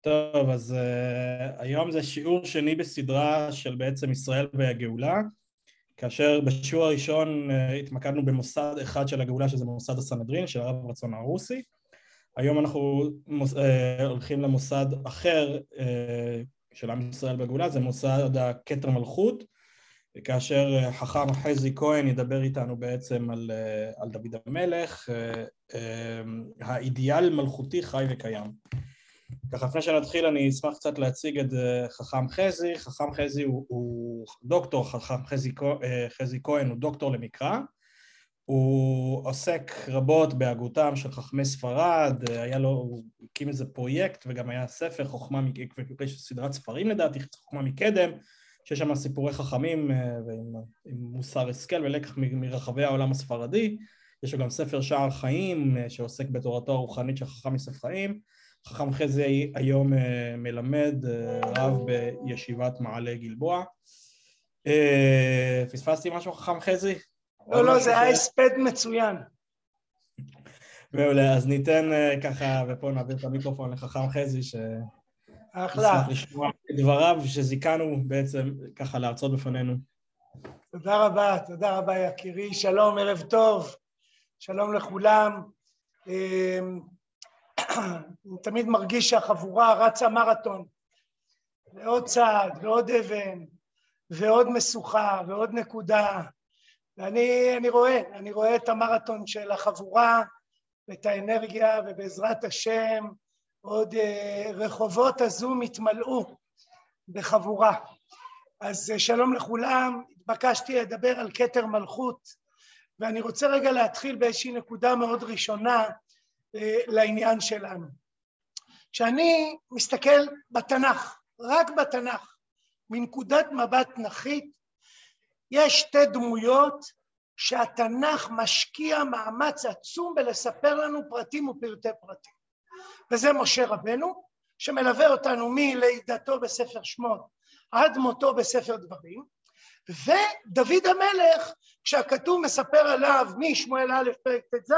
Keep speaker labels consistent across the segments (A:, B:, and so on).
A: טוב, אז uh, היום זה שיעור שני בסדרה של בעצם ישראל והגאולה, כאשר בשיעור הראשון uh, התמקדנו במוסד אחד של הגאולה שזה מוסד הסנהדרין של הרב רצון הרוסי. היום אנחנו מוס, uh, הולכים למוסד אחר uh, של עם ישראל בגאולה, זה מוסד הכתר מלכות, כאשר חכם חזי כהן ידבר איתנו בעצם על, uh, על דוד המלך, uh, uh, האידיאל מלכותי חי וקיים. ככה לפני שנתחיל אני אשמח קצת להציג את אה, חכם חזי, חכם חזי הוא, הוא דוקטור, חכם חזי, אה, חזי כהן הוא דוקטור למקרא, הוא עוסק רבות בהגותם של חכמי ספרד, אה, היה לו, הוא הקים איזה פרויקט וגם היה ספר חוכמה, יש סדרת ספרים לדעתי, חוכמה מקדם, שיש שם סיפורי חכמים ועם, עם מוסר השכל ולקח מרחבי העולם הספרדי, יש לו גם ספר שער חיים שעוסק בתורתו הרוחנית של חכם יוסף חיים חכם חזי היום אה, מלמד אה, רב בישיבת מעלה גלבוע. אה, פספסתי משהו חכם חזי?
B: לא, לא, זה היה הספד מצוין.
A: מעולה, אז ניתן ככה, ופה נעביר את המיקרופון לחכם חזי, ש...
B: אחלה.
A: נשמח לשמוע את דבריו שזיכנו בעצם ככה להרצות בפנינו.
B: תודה רבה, תודה רבה יקירי, שלום, ערב טוב, שלום לכולם. אני תמיד מרגיש שהחבורה רצה מרתון, ועוד צעד, ועוד אבן, ועוד משוכה, ועוד נקודה, ואני רואה, אני רואה את המרתון של החבורה, ואת האנרגיה, ובעזרת השם עוד uh, רחובות הזום יתמלאו בחבורה. אז uh, שלום לכולם, התבקשתי לדבר על כתר מלכות, ואני רוצה רגע להתחיל באיזושהי נקודה מאוד ראשונה, לעניין שלנו. כשאני מסתכל בתנ"ך, רק בתנ"ך, מנקודת מבט תנ"כית, יש שתי דמויות שהתנ"ך משקיע מאמץ עצום בלספר לנו פרטים ופרטי פרטים. וזה משה רבנו, שמלווה אותנו מלידתו בספר שמות עד מותו בספר דברים, ודוד המלך, כשהכתוב מספר עליו משמואל א' פרק ט"ז,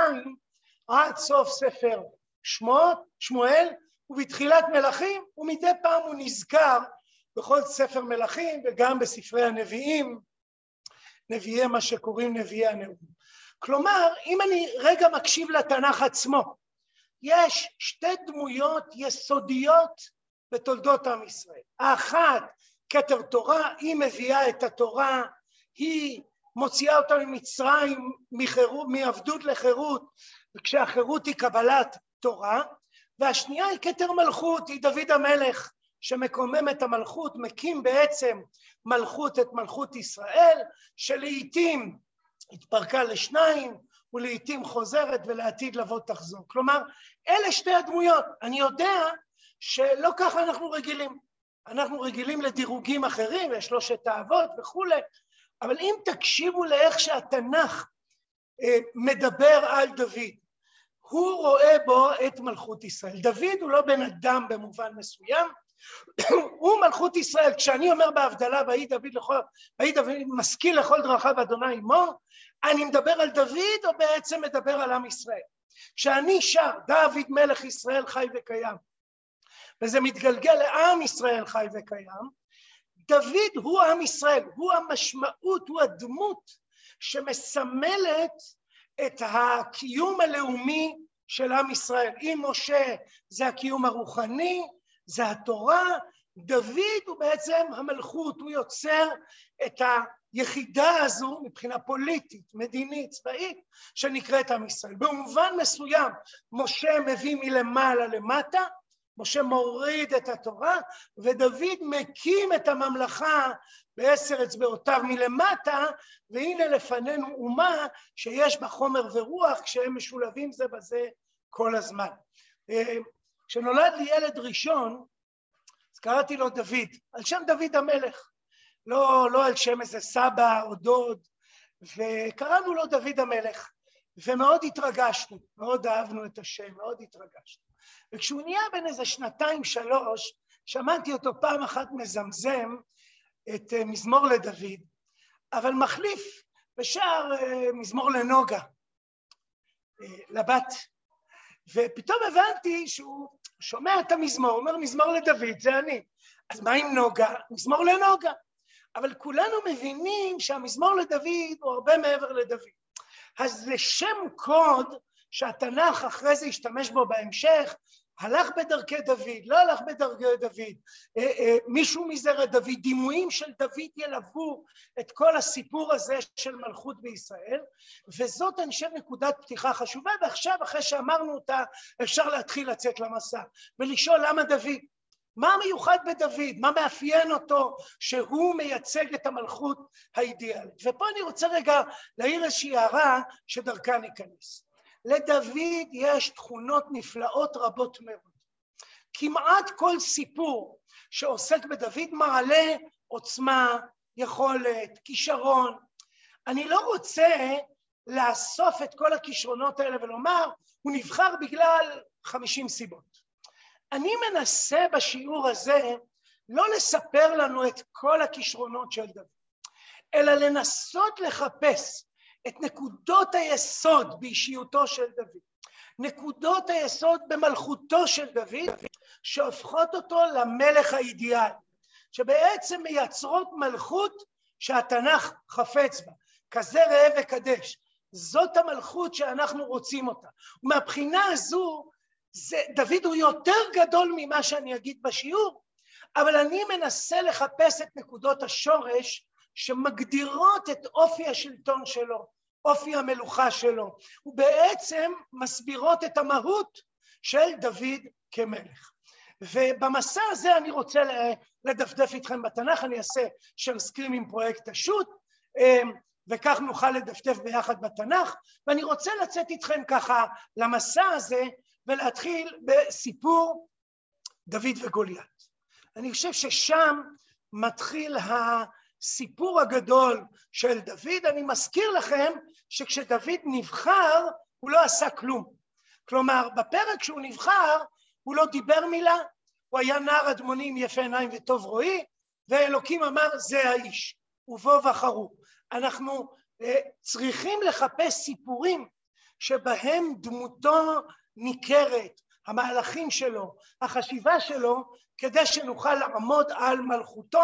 B: עד סוף ספר שמות, שמואל, ובתחילת מלכים, ומדי פעם הוא נזכר בכל ספר מלכים וגם בספרי הנביאים, נביאי מה שקוראים נביאי הנאום. כלומר, אם אני רגע מקשיב לתנ"ך עצמו, יש שתי דמויות יסודיות בתולדות עם ישראל. האחת, כתר תורה, היא מביאה את התורה, היא מוציאה אותה ממצרים, מעבדות לחירות, וכשהחירות היא קבלת תורה, והשנייה היא כתר מלכות, היא דוד המלך שמקומם את המלכות, מקים בעצם מלכות את מלכות ישראל, שלעיתים התפרקה לשניים, ולעיתים חוזרת ולעתיד לבוא תחזור. כלומר, אלה שתי הדמויות. אני יודע שלא ככה אנחנו רגילים. אנחנו רגילים לדירוגים אחרים, יש שלושת האבות וכולי, אבל אם תקשיבו לאיך שהתנ"ך מדבר על דוד, הוא רואה בו את מלכות ישראל. דוד הוא לא בן אדם במובן מסוים, הוא מלכות ישראל. כשאני אומר בהבדלה, ויהי דוד לכל, ויהי דוד משכיל לכל דרכיו אדוני עמו, אני מדבר על דוד או בעצם מדבר על עם ישראל? כשאני שר דוד מלך ישראל חי וקיים, וזה מתגלגל לעם ישראל חי וקיים, דוד הוא עם ישראל, הוא המשמעות, הוא הדמות שמסמלת את הקיום הלאומי של עם ישראל. אם משה זה הקיום הרוחני, זה התורה, דוד הוא בעצם המלכות, הוא יוצר את היחידה הזו מבחינה פוליטית, מדינית, צבאית, שנקראת עם ישראל. במובן מסוים משה מביא מלמעלה למטה, משה מוריד את התורה, ודוד מקים את הממלכה בעשר אצבעותיו מלמטה, והנה לפנינו אומה שיש בה חומר ורוח כשהם משולבים זה בזה כל הזמן. כשנולד לי ילד ראשון, אז קראתי לו דוד, על שם דוד המלך, לא, לא על שם איזה סבא או דוד, וקראנו לו דוד המלך, ומאוד התרגשנו, מאוד אהבנו את השם, מאוד התרגשנו. וכשהוא נהיה בן איזה שנתיים שלוש, שמעתי אותו פעם אחת מזמזם את אה, מזמור לדוד, אבל מחליף ושר אה, מזמור לנוגה, אה, לבת. ופתאום הבנתי שהוא שומע את המזמור, אומר מזמור לדוד, זה אני. אז מה עם נוגה? מזמור לנוגה. אבל כולנו מבינים שהמזמור לדוד הוא הרבה מעבר לדוד. אז זה שם קוד שהתנ"ך אחרי זה השתמש בו בהמשך, הלך בדרכי דוד, לא הלך בדרכי דוד, אה, אה, מישהו מזרע דוד, דימויים של דוד ילוו את כל הסיפור הזה של מלכות בישראל, וזאת אני חושב נקודת פתיחה חשובה, ועכשיו אחרי שאמרנו אותה אפשר להתחיל לצאת למסע ולשאול למה דוד? מה מיוחד בדוד? מה מאפיין אותו שהוא מייצג את המלכות האידיאלית? ופה אני רוצה רגע להעיר איזושהי הערה שדרכה ניכנס. לדוד יש תכונות נפלאות רבות מאוד. כמעט כל סיפור שעוסק בדוד מעלה עוצמה, יכולת, כישרון. אני לא רוצה לאסוף את כל הכישרונות האלה ולומר, הוא נבחר בגלל חמישים סיבות. אני מנסה בשיעור הזה לא לספר לנו את כל הכישרונות של דוד, אלא לנסות לחפש את נקודות היסוד באישיותו של דוד, נקודות היסוד במלכותו של דוד, שהופכות אותו למלך האידיאלי, שבעצם מייצרות מלכות שהתנ"ך חפץ בה, כזה ראה וקדש. זאת המלכות שאנחנו רוצים אותה. ומהבחינה הזו, זה, דוד הוא יותר גדול ממה שאני אגיד בשיעור, אבל אני מנסה לחפש את נקודות השורש שמגדירות את אופי השלטון שלו, אופי המלוכה שלו, ובעצם מסבירות את המהות של דוד כמלך. ובמסע הזה אני רוצה לדפדף איתכם בתנ"ך, אני אעשה שרסקרים עם פרויקט השו"ת, אמ, וכך נוכל לדפדף ביחד בתנ"ך, ואני רוצה לצאת איתכם ככה למסע הזה ולהתחיל בסיפור דוד וגוליית. אני חושב ששם מתחיל הסיפור הגדול של דוד. אני מזכיר לכם שכשדוד נבחר הוא לא עשה כלום. כלומר, בפרק שהוא נבחר הוא לא דיבר מילה, הוא היה נער אדמונים יפה עיניים וטוב רואי, ואלוקים אמר זה האיש, ובו בחרו. אנחנו uh, צריכים לחפש סיפורים שבהם דמותו ניכרת, המהלכים שלו, החשיבה שלו, כדי שנוכל לעמוד על מלכותו.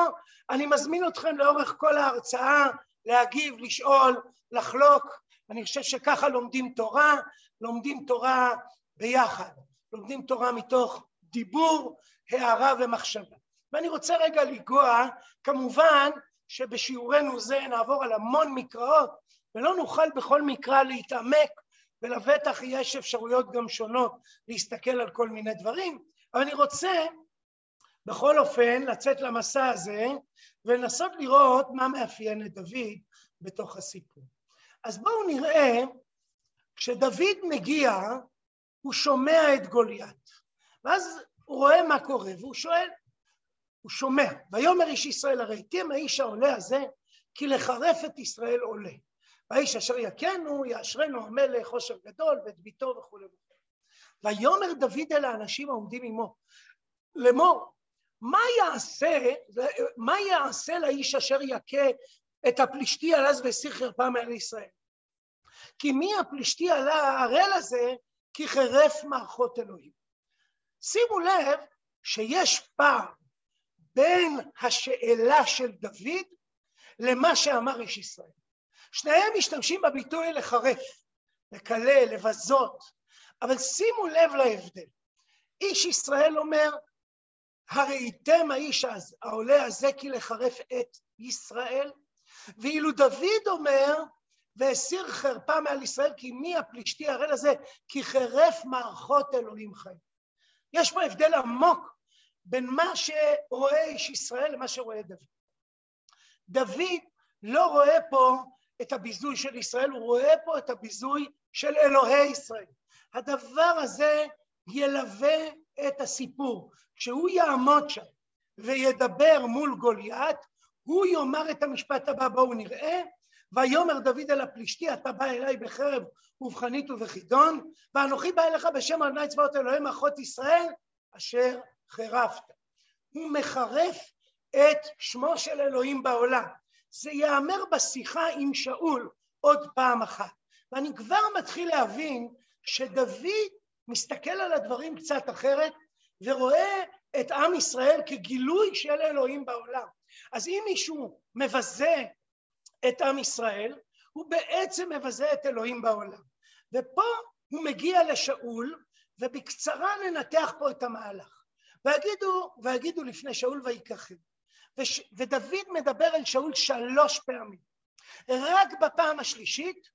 B: אני מזמין אתכם לאורך כל ההרצאה להגיב, לשאול, לחלוק. אני חושב שככה לומדים תורה, לומדים תורה ביחד, לומדים תורה מתוך דיבור, הערה ומחשבה. ואני רוצה רגע לנגוע, כמובן שבשיעורנו זה נעבור על המון מקראות ולא נוכל בכל מקרא להתעמק ולבטח יש אפשרויות גם שונות להסתכל על כל מיני דברים, אבל אני רוצה בכל אופן לצאת למסע הזה ולנסות לראות מה מאפיין את דוד בתוך הסיפור. אז בואו נראה, כשדוד מגיע, הוא שומע את גוליית, ואז הוא רואה מה קורה והוא שואל, הוא שומע, ויאמר איש ישראל הרי תהיה האיש העולה הזה כי לחרף את ישראל עולה. והאיש אשר יכנו יאשרנו המלך עושר גדול ואת ביתו וכולי וכולי. ויאמר דוד אל האנשים העומדים עמו לאמור מה יעשה, מה יעשה לאיש אשר יכה את הפלישתי על אז והסיר חרפה מעל ישראל? כי מי הפלישתי על הערל הזה כי חרף מערכות אלוהים. שימו לב שיש פער בין השאלה של דוד למה שאמר איש ישראל. שניהם משתמשים בביטוי לחרף, לקלל, לבזות, אבל שימו לב להבדל. איש ישראל אומר, הראיתם האיש העולה הזה כי לחרף את ישראל, ואילו דוד אומר, והסיר חרפה מעל ישראל, כי מי הפלישתי הראל הזה? כי חרף מערכות אלוהים חיים. יש פה הבדל עמוק בין מה שרואה איש ישראל למה שרואה דוד. דוד לא רואה פה את הביזוי של ישראל, הוא רואה פה את הביזוי של אלוהי ישראל. הדבר הזה ילווה את הסיפור. כשהוא יעמוד שם וידבר מול גוליית, הוא יאמר את המשפט הבא, בואו נראה, ויאמר דוד אל הפלישתי, אתה בא אליי בחרב ובחנית ובחידון, ואנוכי בא אליך בשם אדוני צבאות אלוהים אחות ישראל, אשר חרפת. הוא מחרף את שמו של אלוהים בעולם. זה ייאמר בשיחה עם שאול עוד פעם אחת. ואני כבר מתחיל להבין שדוד מסתכל על הדברים קצת אחרת ורואה את עם ישראל כגילוי של אלוהים בעולם. אז אם מישהו מבזה את עם ישראל, הוא בעצם מבזה את אלוהים בעולם. ופה הוא מגיע לשאול, ובקצרה ננתח פה את המהלך. ויגידו, ויגידו לפני שאול ויקחם. וש, ודוד מדבר אל שאול שלוש פעמים. רק בפעם השלישית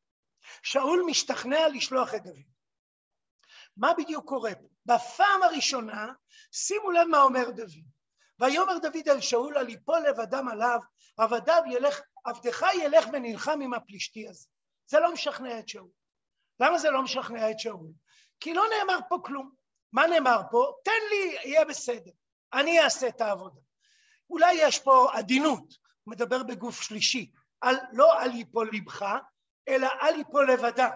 B: שאול משתכנע לשלוח את דוד. מה בדיוק קורה פה? בפעם הראשונה, שימו לב מה אומר דוד. ויאמר דוד אל שאול על יפול לבדם עליו, עבדיו ילך, עבדך ילך ונלחם עם הפלישתי הזה. זה לא משכנע את שאול. למה זה לא משכנע את שאול? כי לא נאמר פה כלום. מה נאמר פה? תן לי, יהיה בסדר. אני אעשה את העבודה. אולי יש פה עדינות, מדבר בגוף שלישי, על, לא על יפול לבך, אלא אל יפול לבדה.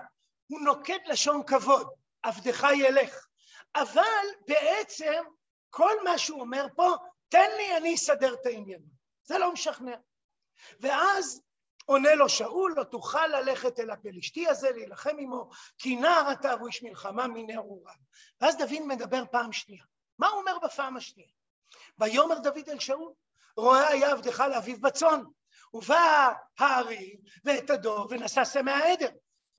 B: הוא נוקט לשון כבוד, עבדך ילך. אבל בעצם כל מה שהוא אומר פה, תן לי, אני אסדר את העניין. זה לא משכנע. ואז עונה לו שאול, לא תוכל ללכת אל הפלישתי הזה, להילחם עמו, כי נער אתה והוא איש מלחמה מנער הוא רב. ואז דוד מדבר פעם שנייה. מה הוא אומר בפעם השנייה? ויאמר דוד אל שאול, רואה היה עבדך לאביו בצאן, ובא הארי ואת הדוב ונשא סמא העדר.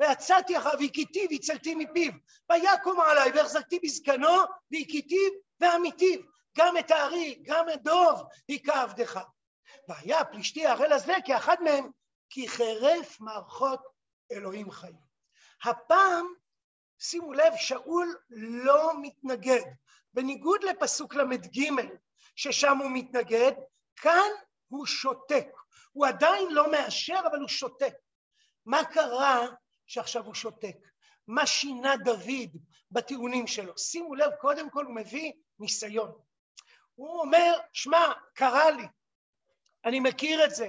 B: ויצאתי אחריו והכיתיו והצלתי מפיו. ויקום עליי והחזקתי בזקנו והכיתיו ועמיתיו. גם את הארי, גם את דוב, היכה עבדך. והיה פלישתי הראל הזה כאחד מהם, כי חירף מערכות אלוהים חיים. הפעם, שימו לב, שאול לא מתנגד. בניגוד לפסוק ל"ג, ששם הוא מתנגד, כאן הוא שותק. הוא עדיין לא מאשר, אבל הוא שותק. מה קרה שעכשיו הוא שותק? מה שינה דוד בטיעונים שלו? שימו לב, קודם כל הוא מביא ניסיון. הוא אומר, שמע, קרה לי, אני מכיר את זה,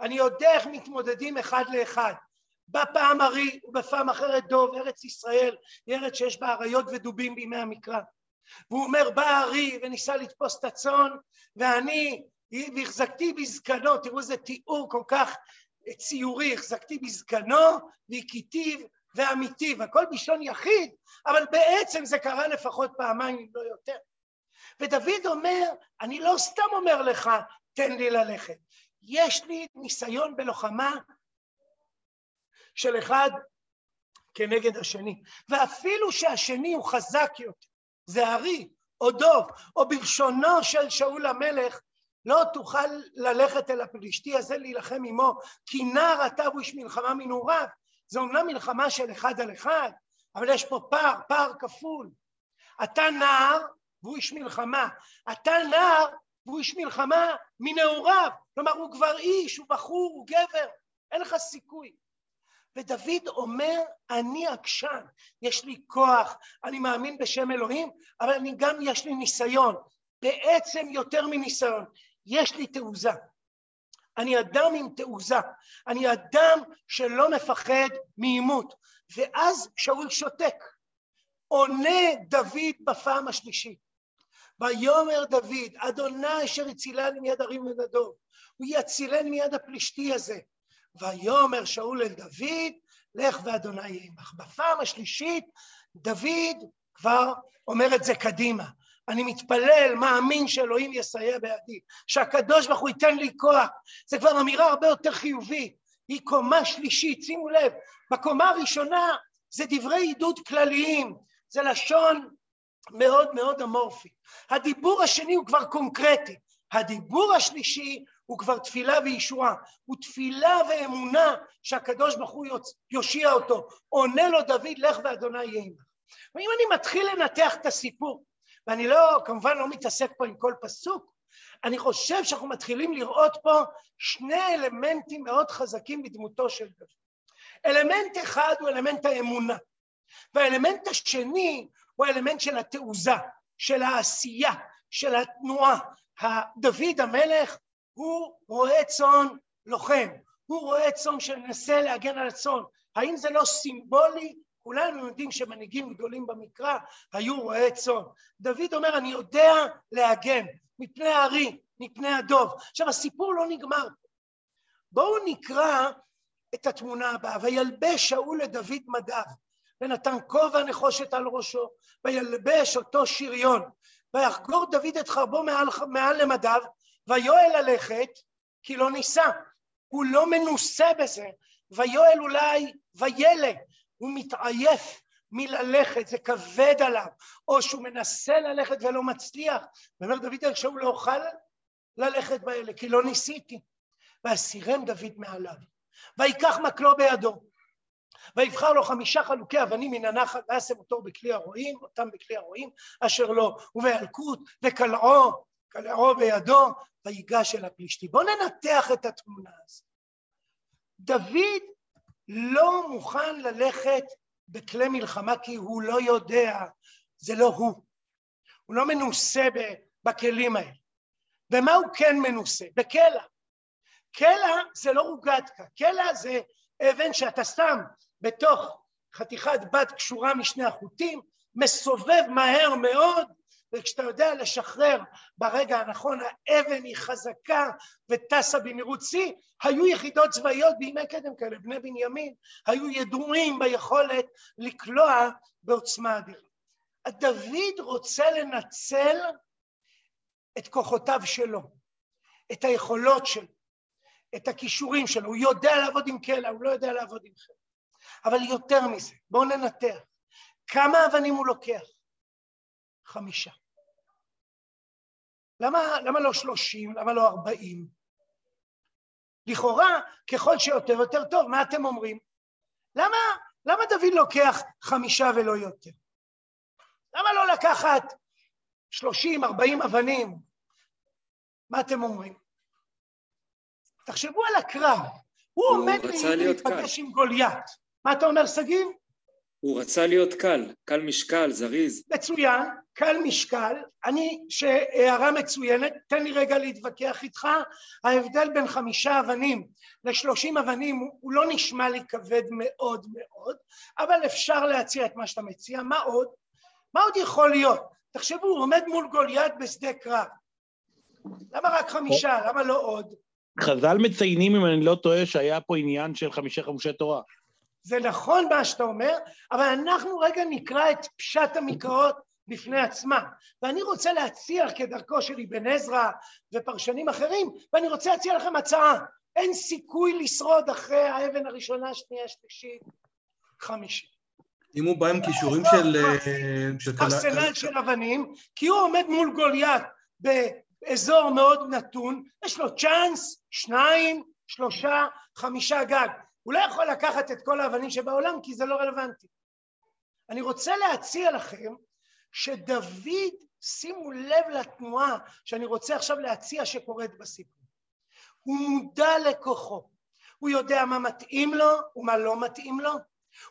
B: אני יודע איך מתמודדים אחד לאחד. בפעם ארי ובפעם אחרת דוב, ארץ ישראל היא ארץ שיש בה אריות ודובים בימי המקרא. והוא אומר, בא הארי וניסה לתפוס את הצאן, ואני והחזקתי בזקנו, תראו איזה תיאור כל כך ציורי, החזקתי בזקנו והכיתיו ואמיתיו, הכל בלשון יחיד, אבל בעצם זה קרה לפחות פעמיים אם לא יותר. ודוד אומר, אני לא סתם אומר לך, תן לי ללכת. יש לי ניסיון בלוחמה של אחד כנגד השני, ואפילו שהשני הוא חזק יותר, זה ארי או דוב, או בלשונו של שאול המלך, לא תוכל ללכת אל הפלישתי הזה להילחם עמו, כי נער אתה הוא איש מלחמה מנעוריו. זו אומנם מלחמה של אחד על אחד, אבל יש פה פער, פער כפול. אתה נער והוא איש מלחמה. אתה נער והוא איש מלחמה מנעוריו. כלומר, הוא כבר איש, הוא בחור, הוא גבר, אין לך סיכוי. ודוד אומר, אני עקשן, יש לי כוח, אני מאמין בשם אלוהים, אבל אני גם יש לי ניסיון. בעצם יותר מניסיון, יש לי תעוזה. אני אדם עם תעוזה, אני אדם שלא מפחד מעימות. ואז שאול שותק. עונה דוד בפעם השלישית. ויאמר דוד, אדוני אשר הצילני מיד הרים ונדוב, הוא יצילני מיד הפלישתי הזה. ויאמר שאול אל דוד, לך ואדוני יהיה עמך. בפעם השלישית דוד כבר אומר את זה קדימה. אני מתפלל, מאמין שאלוהים יסייע בידי, שהקדוש ברוך הוא ייתן לי כוח. זה כבר אמירה הרבה יותר חיובית, היא קומה שלישית, שימו לב, בקומה הראשונה זה דברי עידוד כלליים, זה לשון מאוד מאוד אמורפי. הדיבור השני הוא כבר קונקרטי, הדיבור השלישי הוא כבר תפילה וישועה, הוא תפילה ואמונה שהקדוש ברוך הוא יושיע אותו, עונה לו דוד לך ואדוני יהיה עמך. ואם אני מתחיל לנתח את הסיפור, ואני לא, כמובן לא מתעסק פה עם כל פסוק, אני חושב שאנחנו מתחילים לראות פה שני אלמנטים מאוד חזקים בדמותו של דוד. אלמנט אחד הוא אלמנט האמונה, והאלמנט השני הוא האלמנט של התעוזה, של העשייה, של התנועה. דוד המלך הוא רועה צאן לוחם, הוא רועה צאן שמנסה להגן על הצאן. האם זה לא סימבולי כולנו יודעים שמנהיגים גדולים במקרא היו רועי צאן. דוד אומר, אני יודע להגן מפני הארי, מפני הדוב. עכשיו, הסיפור לא נגמר. בואו נקרא את התמונה הבאה. וילבש שאול לדוד מדיו, ונתן כובע נחושת על ראשו, וילבש אותו שריון, ויחגור דוד את חרבו מעל, מעל למדיו, ויואל ללכת, כי לא ניסה. הוא לא מנוסה בזה, ויואל אולי וילא, הוא מתעייף מללכת, זה כבד עליו, או שהוא מנסה ללכת ולא מצליח, ואומר דוד שהוא לא אוכל ללכת באלה, כי לא ניסיתי. ויסירם דוד מעליו, ויקח מקלו בידו, ויבחר לו חמישה חלוקי אבנים מן הנחל, וישם אותו בכלי הרועים, אותם בכלי הרועים, אשר לו, ובילקוט, וקלעו, קלעו בידו, ויגש אל הפלישתי. בואו ננתח את התמונה הזאת. דוד לא מוכן ללכת בכלי מלחמה כי הוא לא יודע, זה לא הוא. הוא לא מנוסה בכלים האלה. במה הוא כן מנוסה? בקלע. קלע זה לא רוגטקה, קלע זה אבן שאתה שם בתוך חתיכת בד קשורה משני החוטים, מסובב מהר מאוד, וכשאתה יודע לשחרר ברגע הנכון, האבן היא חזקה וטסה במהירות שיא. היו יחידות צבאיות בימי קדם כאלה, בני בנימין, היו ידועים ביכולת לקלוע בעוצמה אדירה. דוד רוצה לנצל את כוחותיו שלו, את היכולות שלו, את הכישורים שלו, הוא יודע לעבוד עם קלע, הוא לא יודע לעבוד עם חלק. אבל יותר מזה, בואו ננתח. כמה אבנים הוא לוקח? חמישה. למה, למה לא שלושים? למה לא ארבעים? לכאורה, ככל שיותר יותר טוב, מה אתם אומרים? למה, למה דוד לוקח חמישה ולא יותר? למה לא לקחת שלושים, ארבעים אבנים? מה אתם אומרים? תחשבו על הקרב. הוא, הוא עומד להיפגש עם גוליית. מה אתה אומר, שגיב?
C: הוא רצה להיות קל, קל משקל, זריז.
B: מצוין, קל משקל. אני, שהערה מצוינת, תן לי רגע להתווכח איתך. ההבדל בין חמישה אבנים לשלושים אבנים הוא לא נשמע לי כבד מאוד מאוד, אבל אפשר להציע את מה שאתה מציע. מה עוד? מה עוד יכול להיות? תחשבו, הוא עומד מול גוליית בשדה קרב. למה רק חמישה? למה לא עוד?
D: חז"ל מציינים, אם אני לא טועה, שהיה פה עניין של חמישה חמושי תורה.
B: זה נכון מה שאתה אומר, אבל אנחנו רגע נקרא את פשט המקראות בפני עצמם. ואני רוצה להציע כדרכו של אבן עזרא ופרשנים אחרים, ואני רוצה להציע לכם הצעה. אין סיכוי לשרוד אחרי האבן הראשונה, שנייה, שלישית, חמישית.
E: אם הוא בא עם כישורים של...
B: אה, ארסנל של אבנים, כי הוא עומד מול גוליית באזור מאוד נתון, יש לו צ'אנס, שניים, שלושה, חמישה גג. הוא לא יכול לקחת את כל האבנים שבעולם כי זה לא רלוונטי. אני רוצה להציע לכם שדוד, שימו לב לתנועה שאני רוצה עכשיו להציע שקורית בסיפור. הוא מודע לכוחו, הוא יודע מה מתאים לו ומה לא מתאים לו,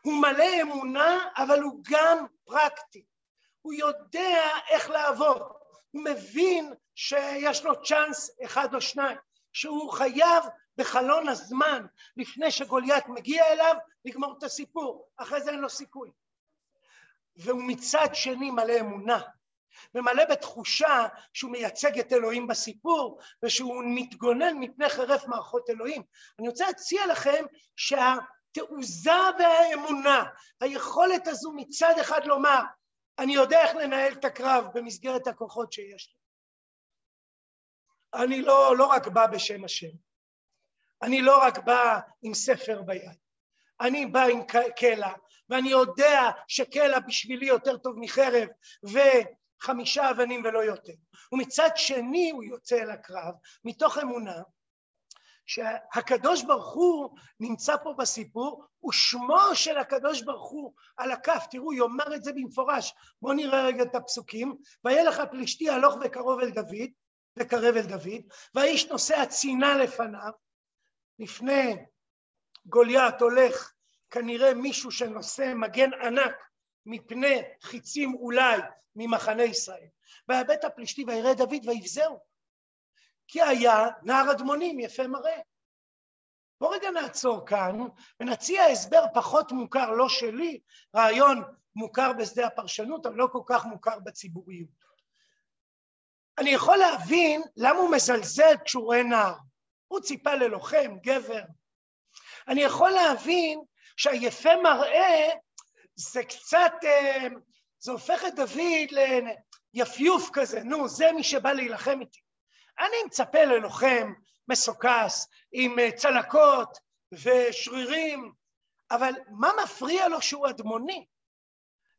B: הוא מלא אמונה אבל הוא גם פרקטי, הוא יודע איך לעבוד, הוא מבין שיש לו צ'אנס אחד או שניים, שהוא חייב בחלון הזמן לפני שגוליית מגיע אליו לגמור את הסיפור, אחרי זה אין לו סיכוי. והוא מצד שני מלא אמונה, ומלא בתחושה שהוא מייצג את אלוהים בסיפור ושהוא מתגונן מפני חרף מערכות אלוהים. אני רוצה להציע לכם שהתעוזה והאמונה, היכולת הזו מצד אחד לומר אני יודע איך לנהל את הקרב במסגרת הכוחות שיש לי. אני לא, לא רק בא בשם השם, אני לא רק בא עם ספר ביד, אני בא עם קלע, ואני יודע שקלע בשבילי יותר טוב מחרב וחמישה אבנים ולא יותר. ומצד שני הוא יוצא אל הקרב מתוך אמונה שהקדוש ברוך הוא נמצא פה בסיפור ושמו של הקדוש ברוך הוא על הכף, תראו יאמר את זה במפורש, בואו נראה רגע את הפסוקים, והיה לך פלישתי הלוך וקרוב אל דוד, וקרב אל דוד, והאיש נושא הצינה לפניו, לפני גוליית הולך כנראה מישהו שנושא מגן ענק מפני חיצים אולי ממחנה ישראל. והבית הפלישתי וירא דוד ויבזהו. כי היה נער אדמונים יפה מראה. בוא רגע נעצור כאן ונציע הסבר פחות מוכר, לא שלי, רעיון מוכר בשדה הפרשנות, אבל לא כל כך מוכר בציבוריות. אני יכול להבין למה הוא מזלזל כשהוא רואה נער. הוא ציפה ללוחם, גבר. אני יכול להבין שהיפה מראה זה קצת, אה, זה הופך את דוד ליפיוף כזה, נו, זה מי שבא להילחם איתי. אני מצפה ללוחם מסוכס, עם אה, צלקות ושרירים, אבל מה מפריע לו שהוא אדמוני?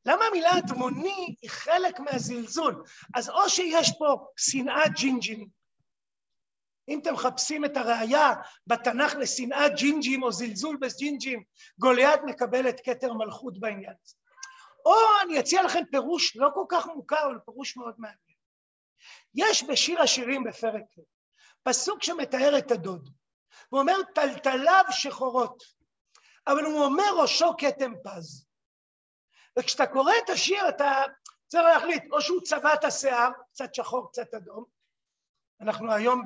B: למה המילה אדמוני היא חלק מהזלזול? אז או שיש פה שנאת ג'ינג'ים, אם אתם מחפשים את הראייה בתנ"ך לשנאת ג'ינג'ים או זלזול בג'ינג'ים, גוליית מקבל את כתר מלכות בעניין הזה. או אני אציע לכם פירוש לא כל כך מוכר, אבל פירוש מאוד מעניין. יש בשיר השירים בפרק ה' פסוק שמתאר את הדוד. הוא אומר טלטליו שחורות, אבל הוא אומר ראשו כתם פז. וכשאתה קורא את השיר אתה צריך להחליט, או שהוא צבע את השיער, קצת שחור, קצת אדום, אנחנו היום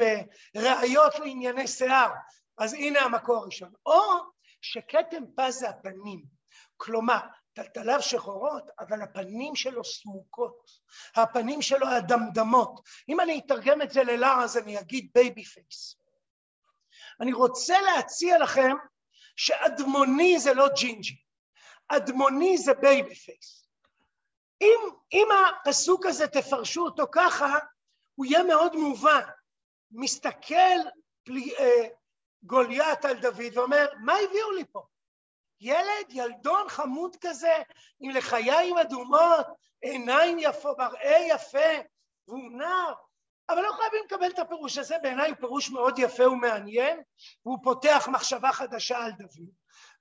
B: בראיות לענייני שיער, אז הנה המקור הראשון, ראשו כתם פז זה הפנים, כלומר תלתליו שחורות, אבל הפנים שלו סמוקות, הפנים שלו אדמדמות. אם אני אתרגם את זה ללעז אני אגיד baby face. אני רוצה להציע לכם שאדמוני זה לא ג'ינג'י, אדמוני זה baby face. אם, אם הפסוק הזה תפרשו אותו ככה, הוא יהיה מאוד מובן. מסתכל פלי, אה, גוליית על דוד ואומר, מה הביאו לי פה? ילד, ילדון חמוד כזה, עם לחיים אדומות, עיניים יפות, מראה יפה, והוא נער, אבל לא חייבים לקבל את הפירוש הזה, בעיניי הוא פירוש מאוד יפה ומעניין, והוא פותח מחשבה חדשה על דוד.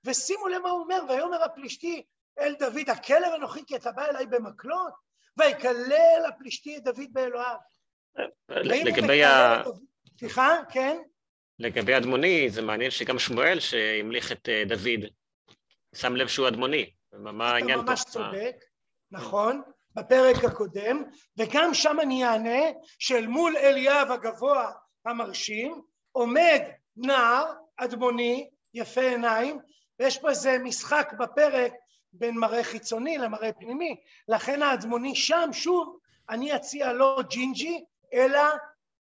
B: ושימו לב מה הוא אומר, ויאמר הפלישתי אל דוד, הכלב אנוכי כי אתה בא אליי במקלות, ויקלל הפלישתי את דוד באלוהיו.
F: לגבי ה...
B: סליחה, כן?
F: לגבי אדמוני, זה מעניין שגם שמואל שהמליך את אה, דוד, שם לב שהוא אדמוני. מה העניין פה?
B: אתה ממש צודק, נכון, בפרק הקודם, וגם שם אני אענה שאל מול אליאב הגבוה המרשים, עומד נער אדמוני, יפה עיניים, ויש פה איזה משחק בפרק בין מראה חיצוני למראה פנימי, לכן האדמוני שם, שוב, אני אציע לא ג'ינג'י, אלא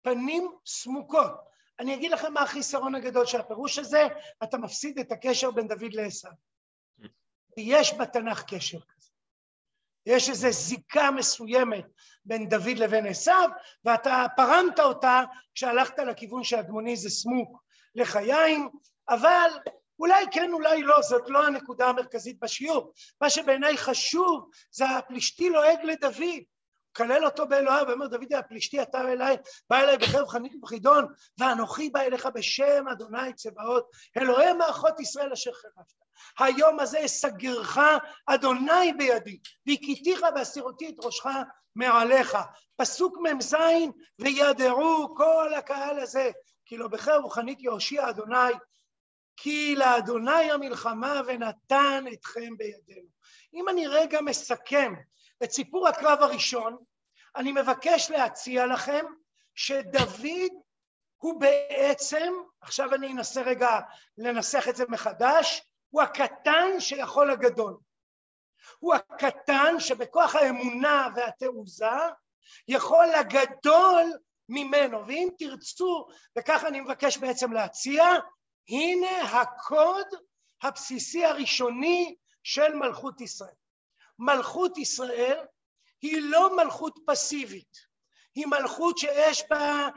B: פנים סמוקות. אני אגיד לכם מה החיסרון הגדול של הפירוש הזה, אתה מפסיד את הקשר בין דוד לעשו. יש בתנ"ך קשר כזה. יש איזו זיקה מסוימת בין דוד לבין עשו, ואתה פרמת אותה כשהלכת לכיוון שאדמוני זה סמוק לחיים, אבל אולי כן, אולי לא, זאת לא הנקודה המרכזית בשיעור. מה שבעיניי חשוב זה הפלישתי לועג לדוד. כלל אותו באלוהיו ואומר דוד הפלישתי אתה אליי בא אליי בחרב חנית ובחידון ואנוכי בא אליך בשם אדוני צבאות אלוהי מערכות ישראל אשר חרבת היום הזה אסגרך אדוני בידי והכיתיך והסירותי את ראשך מעליך פסוק מ"ז וידעו כל הקהל הזה כי לא בחרב וחנית יהושיע אדוני כי לאדוני המלחמה ונתן אתכם בידינו אם אני רגע מסכם את סיפור הקרב הראשון, אני מבקש להציע לכם שדוד הוא בעצם, עכשיו אני אנסה רגע לנסח את זה מחדש, הוא הקטן שיכול הגדול. הוא הקטן שבכוח האמונה והתעוזה יכול לגדול ממנו, ואם תרצו, וככה אני מבקש בעצם להציע, הנה הקוד הבסיסי הראשוני של מלכות ישראל. מלכות ישראל היא לא מלכות פסיבית, היא מלכות שיש בה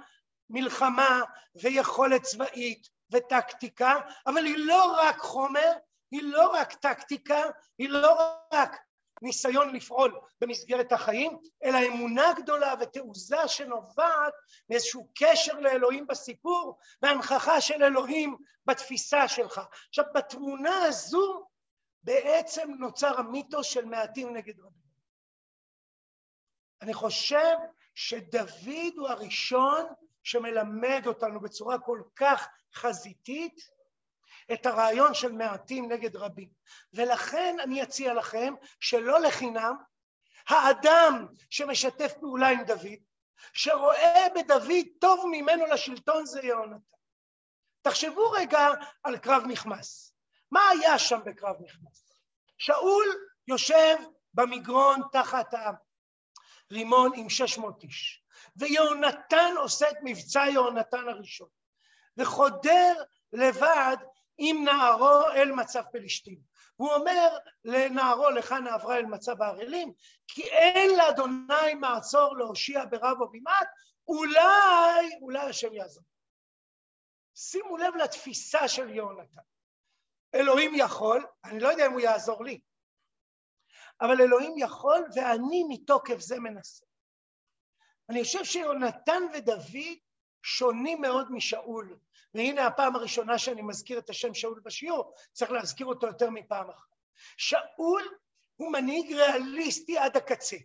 B: מלחמה ויכולת צבאית וטקטיקה, אבל היא לא רק חומר, היא לא רק טקטיקה, היא לא רק ניסיון לפעול במסגרת החיים, אלא אמונה גדולה ותעוזה שנובעת מאיזשהו קשר לאלוהים בסיפור והנכחה של אלוהים בתפיסה שלך. עכשיו בתמונה הזו בעצם נוצר המיתוס של מעטים נגד רבים. אני חושב שדוד הוא הראשון שמלמד אותנו בצורה כל כך חזיתית את הרעיון של מעטים נגד רבים. ולכן אני אציע לכם שלא לחינם האדם שמשתף פעולה עם דוד, שרואה בדוד טוב ממנו לשלטון זה יהונתן. תחשבו רגע על קרב מכמס. מה היה שם בקרב נכנס? שאול יושב במגרון תחת הרימון עם 600 איש, ויהונתן עושה את מבצע יהונתן הראשון, וחודר לבד עם נערו אל מצב פלישתים. והוא אומר לנערו לך נעברה אל מצב הערלים כי אין לאדוני מעצור להושיע ברב או במעט אולי, אולי השם יעזור. שימו לב לתפיסה של יונתן. אלוהים יכול, אני לא יודע אם הוא יעזור לי, אבל אלוהים יכול ואני מתוקף זה מנסה. אני חושב שיונתן ודוד שונים מאוד משאול, והנה הפעם הראשונה שאני מזכיר את השם שאול בשיעור, צריך להזכיר אותו יותר מפעם אחת. שאול הוא מנהיג ריאליסטי עד הקצה,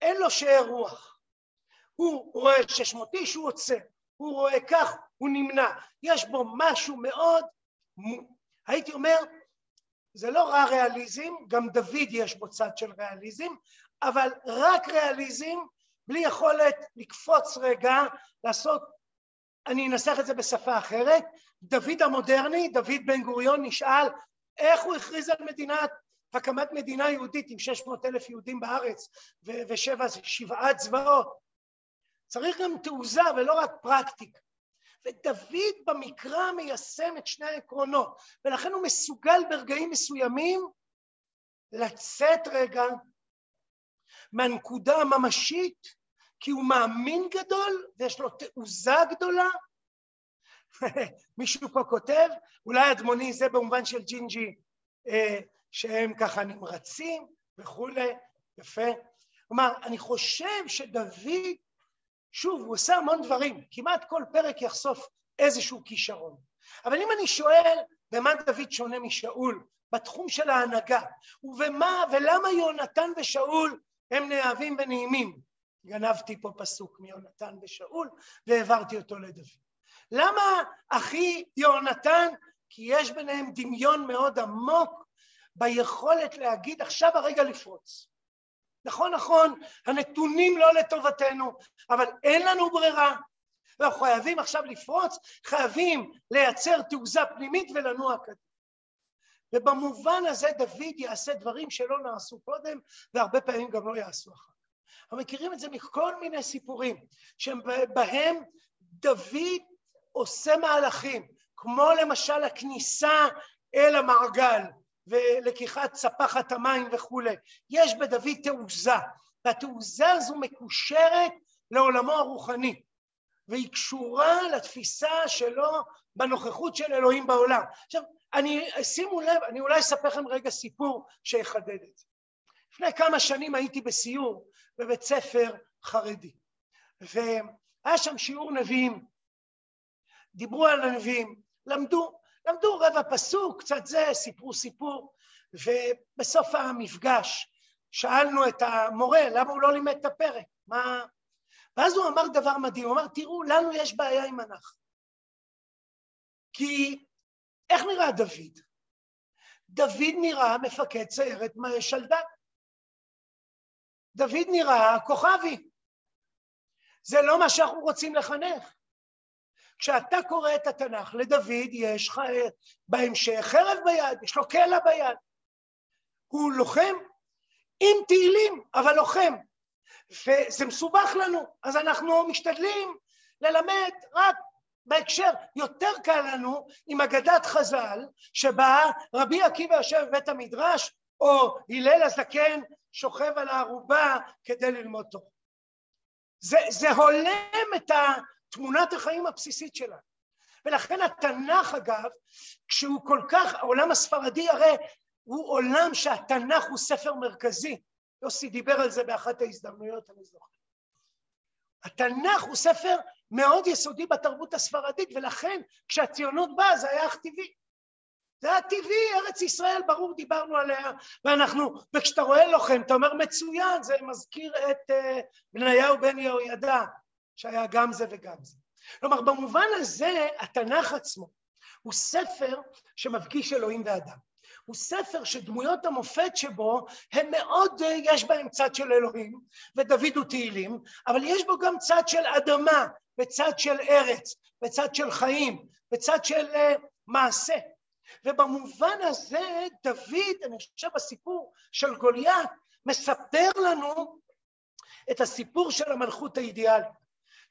B: אין לו שאר רוח. הוא רואה שש מאות איש, הוא עוצר, הוא רואה כך, הוא נמנע. יש בו משהו מאוד, הייתי אומר, זה לא רע ריאליזם, גם דוד יש בו צד של ריאליזם, אבל רק ריאליזם, בלי יכולת לקפוץ רגע, לעשות, אני אנסח את זה בשפה אחרת, דוד המודרני, דוד בן גוריון נשאל איך הוא הכריז על מדינת, הקמת מדינה יהודית עם 600 אלף יהודים בארץ ושבע, שבעה צבאות. צריך גם תעוזה ולא רק פרקטיקה. ודוד במקרא מיישם את שני העקרונות, ולכן הוא מסוגל ברגעים מסוימים לצאת רגע מהנקודה הממשית, כי הוא מאמין גדול ויש לו תעוזה גדולה. מישהו פה כותב, אולי אדמוני זה במובן של ג'ינג'י, אה, שהם ככה נמרצים וכולי, יפה. כלומר, אני חושב שדוד שוב, הוא עושה המון דברים, כמעט כל פרק יחשוף איזשהו כישרון. אבל אם אני שואל במה דוד שונה משאול, בתחום של ההנהגה, ובמה ולמה יונתן ושאול הם נאהבים ונעימים, גנבתי פה פסוק מיונתן ושאול והעברתי אותו לדוד. למה אחי יונתן? כי יש ביניהם דמיון מאוד עמוק ביכולת להגיד עכשיו הרגע לפרוץ. נכון, נכון, הנתונים לא לטובתנו, אבל אין לנו ברירה. אנחנו חייבים עכשיו לפרוץ, חייבים לייצר תעוזה פנימית ולנוע קדימה. ובמובן הזה דוד יעשה דברים שלא נעשו קודם, והרבה פעמים גם לא יעשו אחר. אנחנו מכירים את זה מכל מיני סיפורים, שבהם דוד עושה מהלכים, כמו למשל הכניסה אל המעגל, ולקיחת צפחת המים וכולי. יש בדוד תעוזה, והתעוזה הזו מקושרת לעולמו הרוחני, והיא קשורה לתפיסה שלו בנוכחות של אלוהים בעולם. עכשיו, אני, שימו לב, אני אולי אספר לכם רגע סיפור שיחדד את זה. לפני כמה שנים הייתי בסיור בבית ספר חרדי, והיה שם שיעור נביאים, דיברו על הנביאים, למדו למדו רבע פסוק, קצת זה, סיפרו סיפור, ובסוף המפגש שאלנו את המורה למה הוא לא לימד את הפרק, מה... ואז הוא אמר דבר מדהים, הוא אמר, תראו, לנו יש בעיה עם הנח. כי איך נראה דוד? דוד נראה מפקד סיירת שלדג. דוד נראה כוכבי. זה לא מה שאנחנו רוצים לחנך. כשאתה קורא את התנ"ך, לדוד יש בהמשך חרב ביד, יש לו קלע ביד. הוא לוחם עם תהילים, אבל לוחם. וזה מסובך לנו, אז אנחנו משתדלים ללמד רק בהקשר, יותר קל לנו עם אגדת חז"ל, שבה רבי עקיבא יושב בבית המדרש, או הלל הזקן שוכב על הערובה כדי ללמוד תורה. זה, זה הולם את. תמונת החיים הבסיסית שלנו. ולכן התנ"ך אגב, כשהוא כל כך, העולם הספרדי הרי הוא עולם שהתנ"ך הוא ספר מרכזי. יוסי דיבר על זה באחת ההזדמנויות, אני זוכר. התנ"ך הוא ספר מאוד יסודי בתרבות הספרדית, ולכן כשהציונות באה זה היה אך טבעי. זה היה טבעי, ארץ ישראל, ברור, דיברנו עליה, ואנחנו, וכשאתה רואה לוחם, אתה אומר מצוין, זה מזכיר את uh, בניהו בן יהוידע, שהיה גם זה וגם זה. כלומר, במובן הזה, התנ"ך עצמו הוא ספר שמפגיש אלוהים ואדם. הוא ספר שדמויות המופת שבו הם מאוד, יש בהם צד של אלוהים, ודוד הוא תהילים, אבל יש בו גם צד של אדמה, וצד של ארץ, וצד של חיים, וצד של uh, מעשה. ובמובן הזה, דוד, אני חושב בסיפור של גוליית, מספר לנו את הסיפור של המלכות האידיאלית.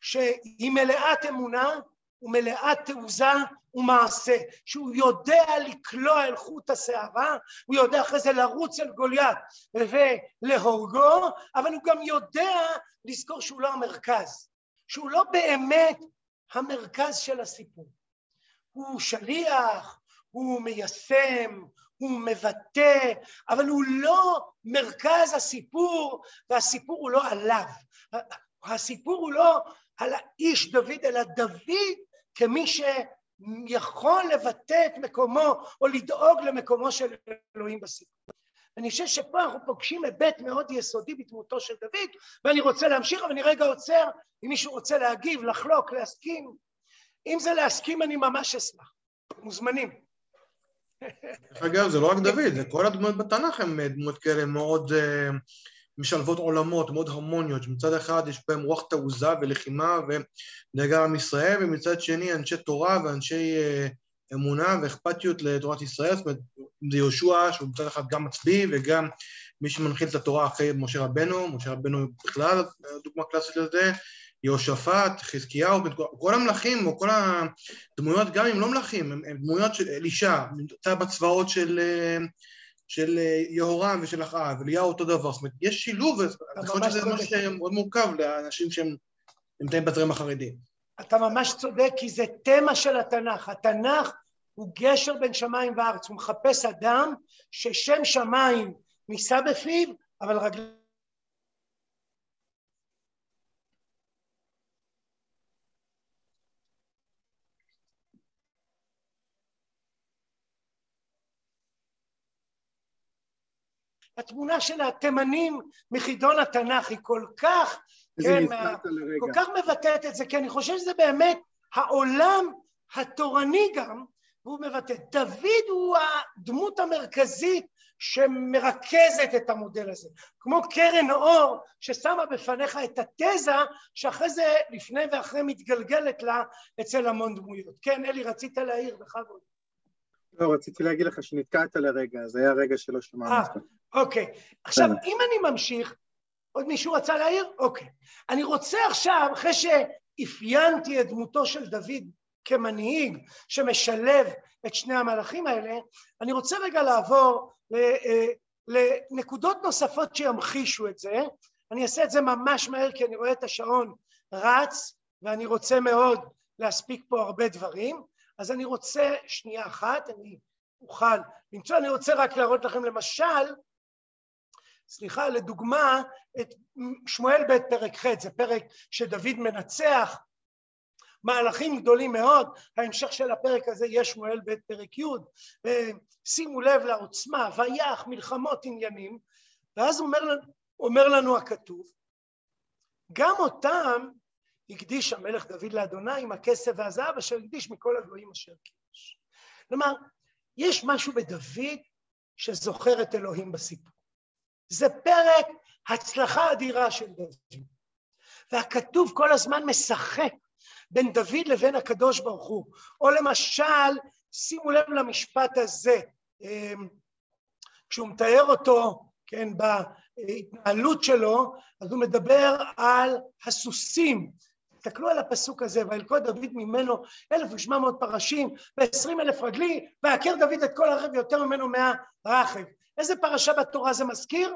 B: שהיא מלאת אמונה, ומלאת תעוזה ומעשה, שהוא יודע לקלוע אל חוט השערה, הוא יודע אחרי זה לרוץ אל גוליית ולהורגו, אבל הוא גם יודע לזכור שהוא לא המרכז, שהוא לא באמת המרכז של הסיפור. הוא שליח, הוא מיישם, הוא מבטא, אבל הוא לא מרכז הסיפור, והסיפור הוא לא עליו. הסיפור הוא לא על האיש דוד, אלא דוד כמי שיכול לבטא את מקומו או לדאוג למקומו של אלוהים בסיפור. אני חושב שפה אנחנו פוגשים היבט מאוד יסודי בדמותו של דוד, ואני רוצה להמשיך, אבל אני רגע עוצר, אם מישהו רוצה להגיב, לחלוק, להסכים. אם זה להסכים, אני ממש אשמח. מוזמנים.
E: דרך אגב, זה לא רק דוד, זה כל הדמויות בתנ"ך הן דמויות כאלה מאוד uh, משלבות עולמות, מאוד הרמוניות, שמצד אחד יש בהן רוח תעוזה ולחימה ודאגה עם ישראל, ומצד שני אנשי תורה ואנשי uh, אמונה ואכפתיות לתורת ישראל, זאת אומרת, זה יהושע, שהוא מצד אחד גם מצביא וגם מי שמנחיל את התורה אחרי משה רבנו, משה רבנו בכלל דוגמה קלאסית לזה, יהושפט, חזקיהו, כל המלכים או כל הדמויות, גם אם לא מלכים, הם, הם דמויות של אלישע, נמצא בצבאות של, של יהורם ושל אחאב, אליהו אותו דבר, זאת אומרת, יש שילוב, אני חושב שזה ממש מאוד מורכב לאנשים שהם נמצאים בזרם החרדי.
B: אתה ממש צודק, כי זה תמה של התנ"ך. התנ"ך הוא גשר בין שמיים וארץ, הוא מחפש אדם ששם שמיים נישא בפיו, אבל רגליו התמונה של התימנים מחידון התנ"ך היא כל כך, כן, מה, כל כך מבטאת את זה, כי אני חושב שזה באמת העולם התורני גם, והוא מבטא. דוד הוא הדמות המרכזית שמרכזת את המודל הזה. כמו קרן אור ששמה בפניך את התזה שאחרי זה לפני ואחרי מתגלגלת לה אצל המון דמויות. כן, אלי, רצית להעיר, בכבוד.
G: לא, רציתי להגיד לך שנתקעת לרגע, זה היה רגע שלא שמענו
B: אותך. אוקיי. עכשיו, אם אני ממשיך, עוד מישהו רצה להעיר? אוקיי. אני רוצה עכשיו, אחרי שאפיינתי את דמותו של דוד כמנהיג שמשלב את שני המהלכים האלה, אני רוצה רגע לעבור אה, לנקודות נוספות שימחישו את זה. אני אעשה את זה ממש מהר כי אני רואה את השעון רץ ואני רוצה מאוד להספיק פה הרבה דברים. אז אני רוצה שנייה אחת, אני אוכל למצוא, אני רוצה רק להראות לכם למשל, סליחה, לדוגמה, את שמואל ב' פרק ח', זה פרק שדוד מנצח מהלכים גדולים מאוד, ההמשך של הפרק הזה יש שמואל ב' פרק י', שימו לב לעוצמה, ויח, מלחמות, עניינים, ואז אומר, אומר לנו הכתוב, גם אותם הקדיש המלך דוד לאדוני עם הכסף והזהב אשר הקדיש מכל הגויים אשר קידש. כלומר, יש משהו בדוד שזוכר את אלוהים בסיפור. זה פרק הצלחה אדירה של דוד. והכתוב כל הזמן משחק בין דוד לבין הקדוש ברוך הוא. או למשל, שימו לב למשפט הזה, אמ, כשהוא מתאר אותו, כן, בהתנהלות שלו, אז הוא מדבר על הסוסים תסתכלו על הפסוק הזה, וילכוד דוד ממנו אלף ושמע מאות פרשים ועשרים אלף רגלי, ועקר דוד את כל הרכב יותר ממנו מהרכב. איזה פרשה בתורה זה מזכיר?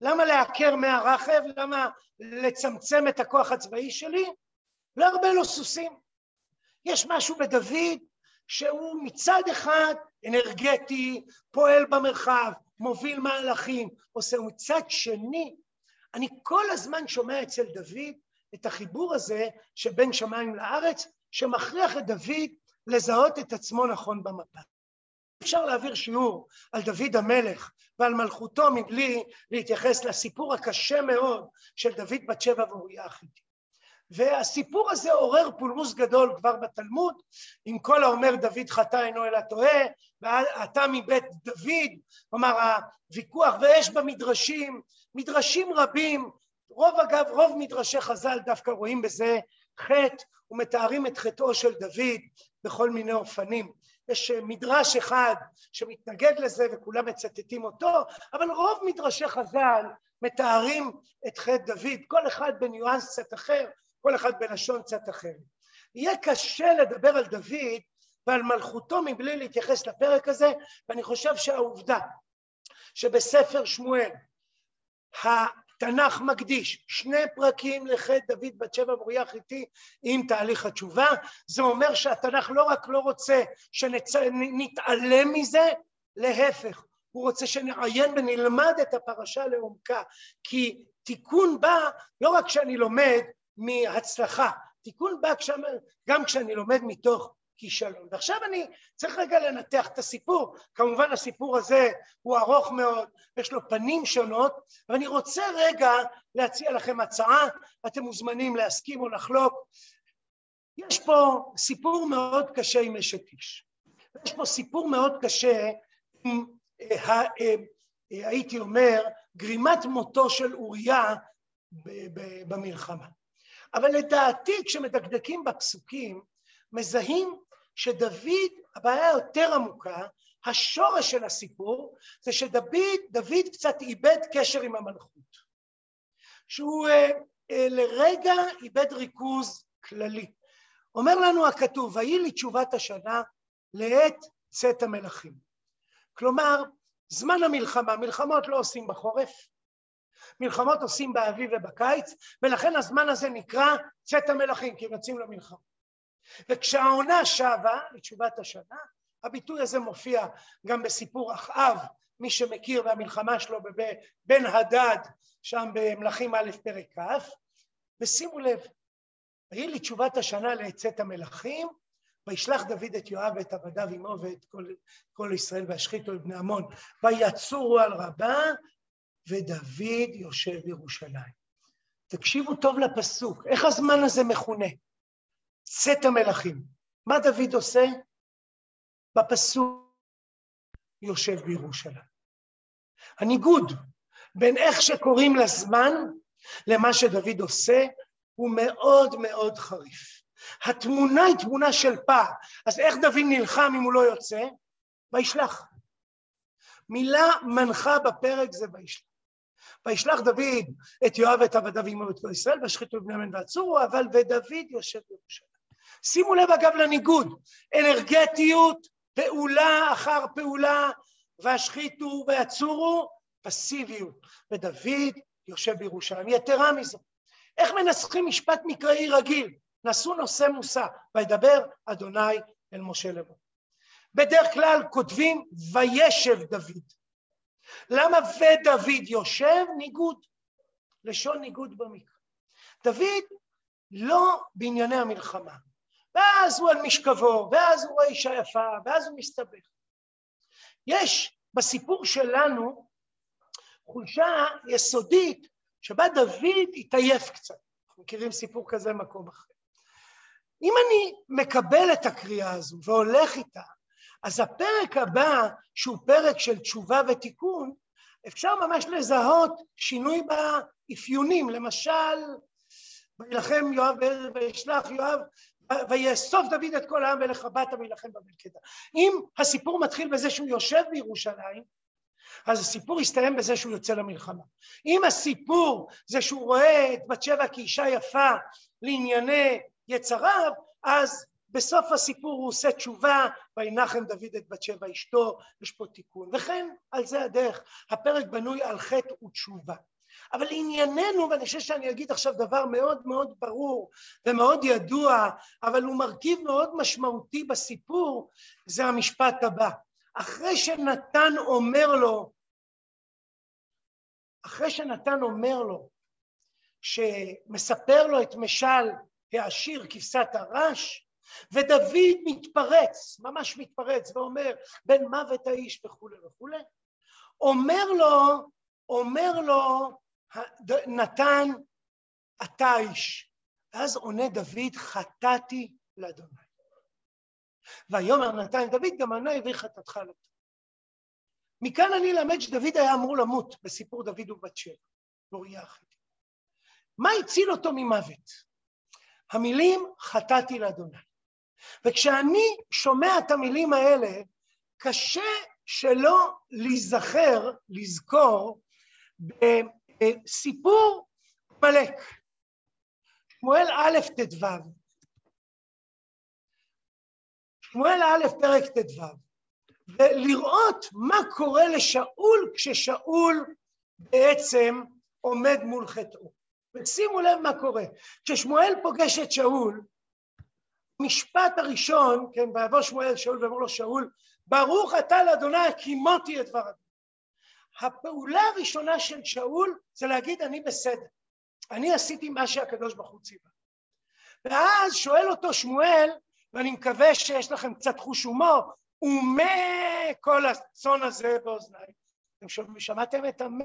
B: למה לעקר מהרכב? למה לצמצם את הכוח הצבאי שלי? לא הרבה לו סוסים. יש משהו בדוד שהוא מצד אחד אנרגטי, פועל במרחב, מוביל מהלכים, עושה, ומצד שני, אני כל הזמן שומע אצל דוד את החיבור הזה שבין שמיים לארץ, שמכריח את דוד לזהות את עצמו נכון במפה. אפשר להעביר שיעור על דוד המלך ועל מלכותו מבלי להתייחס לסיפור הקשה מאוד של דוד בת שבע ואוריה החיתי. והסיפור הזה עורר פולמוס גדול כבר בתלמוד, עם כל האומר דוד חטא אינו אלא טועה, ואתה מבית דוד, כלומר הוויכוח, ויש במדרשים, מדרשים רבים רוב אגב, רוב מדרשי חז"ל דווקא רואים בזה חטא ומתארים את חטאו של דוד בכל מיני אופנים. יש מדרש אחד שמתנגד לזה וכולם מצטטים אותו, אבל רוב מדרשי חז"ל מתארים את חטא דוד, כל אחד בניואנס קצת אחר, כל אחד בלשון קצת אחרת. יהיה קשה לדבר על דוד ועל מלכותו מבלי להתייחס לפרק הזה, ואני חושב שהעובדה שבספר שמואל התנ"ך מקדיש שני פרקים לחטא דוד בת שבע מוריה חיתי עם תהליך התשובה, זה אומר שהתנ"ך לא רק לא רוצה שנתעלם מזה, להפך, הוא רוצה שנעיין ונלמד את הפרשה לעומקה, כי תיקון בא לא רק כשאני לומד מהצלחה, תיקון בא גם כשאני לומד מתוך כישלון. ועכשיו אני צריך רגע לנתח את הסיפור. כמובן הסיפור הזה הוא ארוך מאוד, יש לו פנים שונות, ואני רוצה רגע להציע לכם הצעה, אתם מוזמנים להסכים או לחלוק. יש פה סיפור מאוד קשה עם אשת איש. יש פה סיפור מאוד קשה עם, אה, אה, הייתי אומר, גרימת מותו של אוריה במלחמה. אבל לדעתי כשמדקדקים בפסוקים מזהים שדוד, הבעיה היותר עמוקה, השורש של הסיפור, זה שדוד דוד קצת איבד קשר עם המלכות. שהוא אה, אה, לרגע איבד ריכוז כללי. אומר לנו הכתוב, ויהי לי תשובת השנה לעת צאת המלכים. כלומר, זמן המלחמה, מלחמות לא עושים בחורף, מלחמות עושים באביב ובקיץ, ולכן הזמן הזה נקרא צאת המלכים, כי יוצאים למלחמה. וכשהעונה שבה לתשובת השנה, הביטוי הזה מופיע גם בסיפור אחאב, מי שמכיר והמלחמה שלו בבן הדד, שם במלכים א' פרק כ', ושימו לב, ויהי לי תשובת השנה לעצת המלכים, וישלח דוד את יואב ואת עבדיו עמו ואת כל, כל ישראל והשחיתו את בני עמון, ויצורו על רבה, ודוד יושב בירושלים. תקשיבו טוב לפסוק, איך הזמן הזה מכונה? צאת המלכים. מה דוד עושה? בפסוק יושב בירושלים. הניגוד בין איך שקוראים לזמן למה שדוד עושה הוא מאוד מאוד חריף. התמונה היא תמונה של פער. אז איך דוד נלחם אם הוא לא יוצא? וישלח. מילה מנחה בפרק זה וישלח. וישלח דוד את יואב ואת עבדיו עמו את כל ישראל והשחיתו את בני אמן ועצורו אבל ודוד יושב בירושלים. שימו לב אגב לניגוד, אנרגטיות, פעולה אחר פעולה, והשחיתו ויצורו, פסיביות. ודוד יושב בירושלים. יתרה מזו, איך מנסחים משפט מקראי רגיל? נשאו נושא מושא, וידבר אדוני אל משה לאמור. בדרך כלל כותבים וישב דוד. למה ודוד יושב? ניגוד. לשון ניגוד במקרא. דוד לא בענייני המלחמה. ואז הוא על משכבו, ואז הוא רואה אישה יפה, ואז הוא מסתבך. יש בסיפור שלנו חולשה יסודית שבה דוד התעייף קצת. אנחנו מכירים סיפור כזה במקום אחר. אם אני מקבל את הקריאה הזו והולך איתה, אז הפרק הבא, שהוא פרק של תשובה ותיקון, אפשר ממש לזהות שינוי באפיונים. למשל, וילחם יואב וישלח יואב ויאסוף דוד את כל העם ולך באת וילחם במלכדה. אם הסיפור מתחיל בזה שהוא יושב בירושלים, אז הסיפור יסתיים בזה שהוא יוצא למלחמה. אם הסיפור זה שהוא רואה את בת שבע כאישה יפה לענייני יצריו, אז בסוף הסיפור הוא עושה תשובה, וינחם דוד את בת שבע אשתו, יש פה תיקון. וכן, על זה הדרך. הפרק בנוי על חטא ותשובה. אבל לענייננו, ואני חושב שאני אגיד עכשיו דבר מאוד מאוד ברור ומאוד ידוע, אבל הוא מרכיב מאוד משמעותי בסיפור, זה המשפט הבא. אחרי שנתן אומר לו, אחרי שנתן אומר לו, שמספר לו את משל העשיר כבשת הרש, ודוד מתפרץ, ממש מתפרץ, ואומר בן מוות האיש וכולי וכולי, אומר לו, אומר לו נתן אתה איש. ואז עונה דוד, חטאתי לאדוני. ויאמר נתן דוד, גם אני הביא חטאתך לאדוני. מכאן אני אלמד שדוד היה אמור למות בסיפור דוד ובת שבע, באוריה החיתי. מה הציל אותו ממוות? המילים חטאתי לאדוני. וכשאני שומע את המילים האלה, קשה שלא להיזכר, לזכור, סיפור עמלק. שמואל א' ט"ו, שמואל א', פרק ט"ו, ולראות מה קורה לשאול כששאול בעצם עומד מול חטאו. ושימו לב מה קורה. כששמואל פוגש את שאול, משפט הראשון, כן, ויבוא שמואל שאול ואמר לו שאול, ברוך אתה לאדוני הקימותי את דבר אדוני. הפעולה הראשונה של שאול זה להגיד אני בסדר, אני עשיתי מה שהקדוש ברוך הוא ציווה. ואז שואל אותו שמואל, ואני מקווה שיש לכם קצת חוש הומור, ומה כל הצאן הזה באוזניי? אתם שמעתם את המה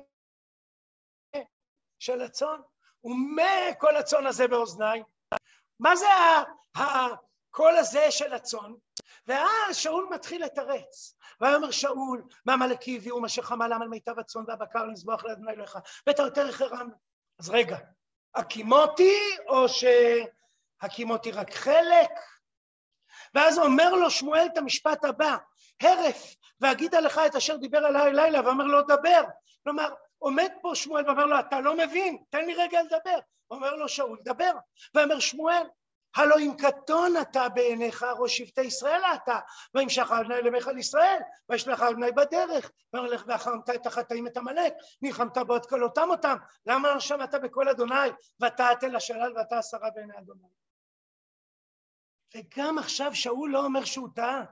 B: של הצאן? ומה כל הצאן הזה באוזניי? מה זה הקול הזה של הצאן? ואז שאול מתחיל לתרץ. ויאמר שאול, מהמלאקי הביאו מה שחמל על מיטב הצאן והבקר לזבוח לאדוני אלוהיך, ואת היותר החרם. אז רגע, הקימותי או שהקימותי רק חלק? ואז אומר לו שמואל את המשפט הבא, הרף, ואגידה לך את אשר דיבר אליי לילה, ואומר לו דבר. כלומר, עומד פה שמואל ואומר לו, אתה לא מבין, תן לי רגע לדבר. אומר לו שאול, דבר. ואומר שמואל, הלא אם קטון אתה בעיניך ראש שבטי ישראל אתה, וימשך אדוני למך על ישראל, וישלח אדוני בדרך, ואומר לך ואחרמת את החטאים את עמלק, נלחמת בו עד כלותם אותם, למה לא שמעת בקול אדוני, ואתה אל השלל ואתה עשרה בעיני אדוני. וגם עכשיו שאול לא אומר שהוא טעה.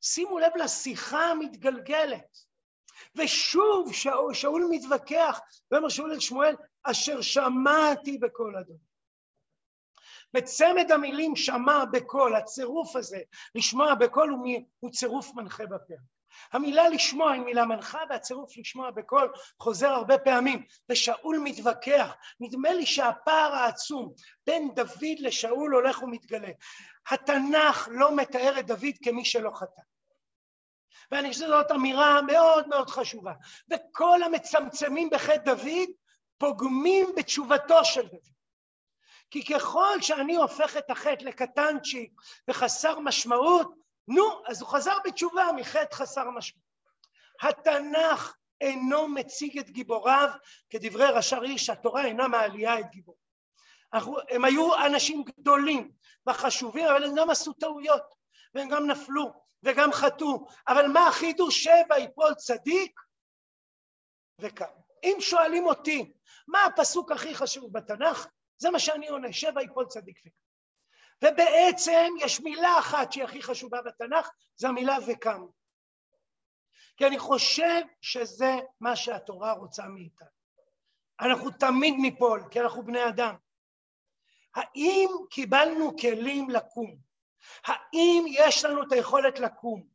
B: שימו לב לשיחה המתגלגלת. ושוב שאול, שאול מתווכח, ואומר שאול אל שמואל, אשר שמעתי בקול אדוני. בצמד המילים שמע בקול, הצירוף הזה, לשמוע בקול הוא, הוא צירוף מנחה בפרק. המילה לשמוע היא מילה מנחה והצירוף לשמוע בקול חוזר הרבה פעמים. ושאול מתווכח נדמה לי שהפער העצום בין דוד לשאול הולך ומתגלה. התנ"ך לא מתאר את דוד כמי שלא חטא. ואני חושב שזאת אמירה מאוד מאוד חשובה. וכל המצמצמים בחטא דוד פוגמים בתשובתו של דוד כי ככל שאני הופך את החטא לקטנצ'י וחסר משמעות, נו, אז הוא חזר בתשובה מחטא חסר משמעות. התנ"ך אינו מציג את גיבוריו כדברי רש"ר איש, התורה אינה מעלייה את גיבוריו. הם היו אנשים גדולים וחשובים, אבל הם גם עשו טעויות, והם גם נפלו, וגם חטאו. אבל מה החידוש שבע יפול צדיק וקם. אם שואלים אותי, מה הפסוק הכי חשוב בתנ"ך? זה מה שאני עונה, שבע יפול צדיק וקם. ובעצם יש מילה אחת שהיא הכי חשובה בתנ"ך, זה המילה וקם. כי אני חושב שזה מה שהתורה רוצה מאיתנו. אנחנו תמיד ניפול, כי אנחנו בני אדם. האם קיבלנו כלים לקום? האם יש לנו את היכולת לקום?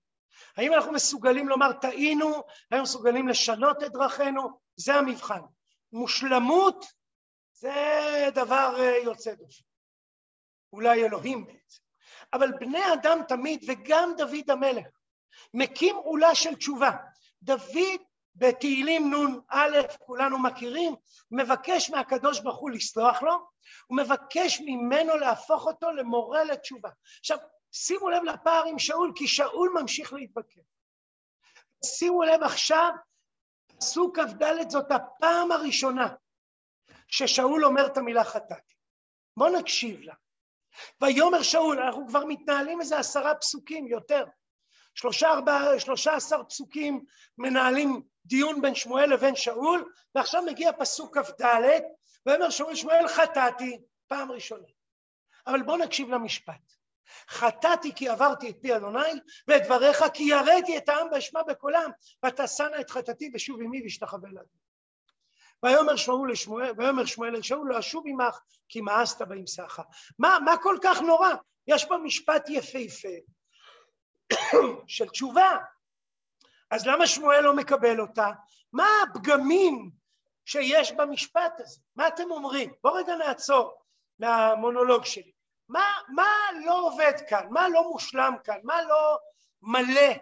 B: האם אנחנו מסוגלים לומר טעינו? האם מסוגלים לשנות את דרכינו? זה המבחן. מושלמות זה דבר אה, יוצא דופן. אולי אלוהים בעצם. אבל בני אדם תמיד, וגם דוד המלך, מקים עולה של תשובה. דוד בתהילים נ"א, כולנו מכירים, מבקש מהקדוש ברוך הוא לסלוח לו, הוא מבקש ממנו להפוך אותו למורה לתשובה. עכשיו, שימו לב לפער עם שאול, כי שאול ממשיך להתווכח. שימו לב עכשיו, פסוק כ"ד זאת הפעם הראשונה ששאול אומר את המילה חטאתי. בואו נקשיב לה. ויאמר שאול, אנחנו כבר מתנהלים איזה עשרה פסוקים יותר. שלושה, ארבע, שלושה עשר פסוקים מנהלים דיון בין שמואל לבין שאול, ועכשיו מגיע פסוק כ"ד, ויאמר שאול שמואל חטאתי, פעם ראשונה. אבל בואו נקשיב למשפט. חטאתי כי עברתי את פי אדוני, ואת דבריך כי יראתי את העם ואשמע בקולם, ואתה שנא את חטאתי ושוב עמי ואשתחווה לאדוני. ויאמר שמואל לשמואל, ויאמר שמואל אל שאול לא אשוב עמך כי מאסת באמסך. מה, מה כל כך נורא? יש פה משפט יפהפה של תשובה. אז למה שמואל לא מקבל אותה? מה הפגמים שיש במשפט הזה? מה אתם אומרים? בואו רגע נעצור למונולוג שלי. מה, מה לא עובד כאן? מה לא מושלם כאן? מה לא מלא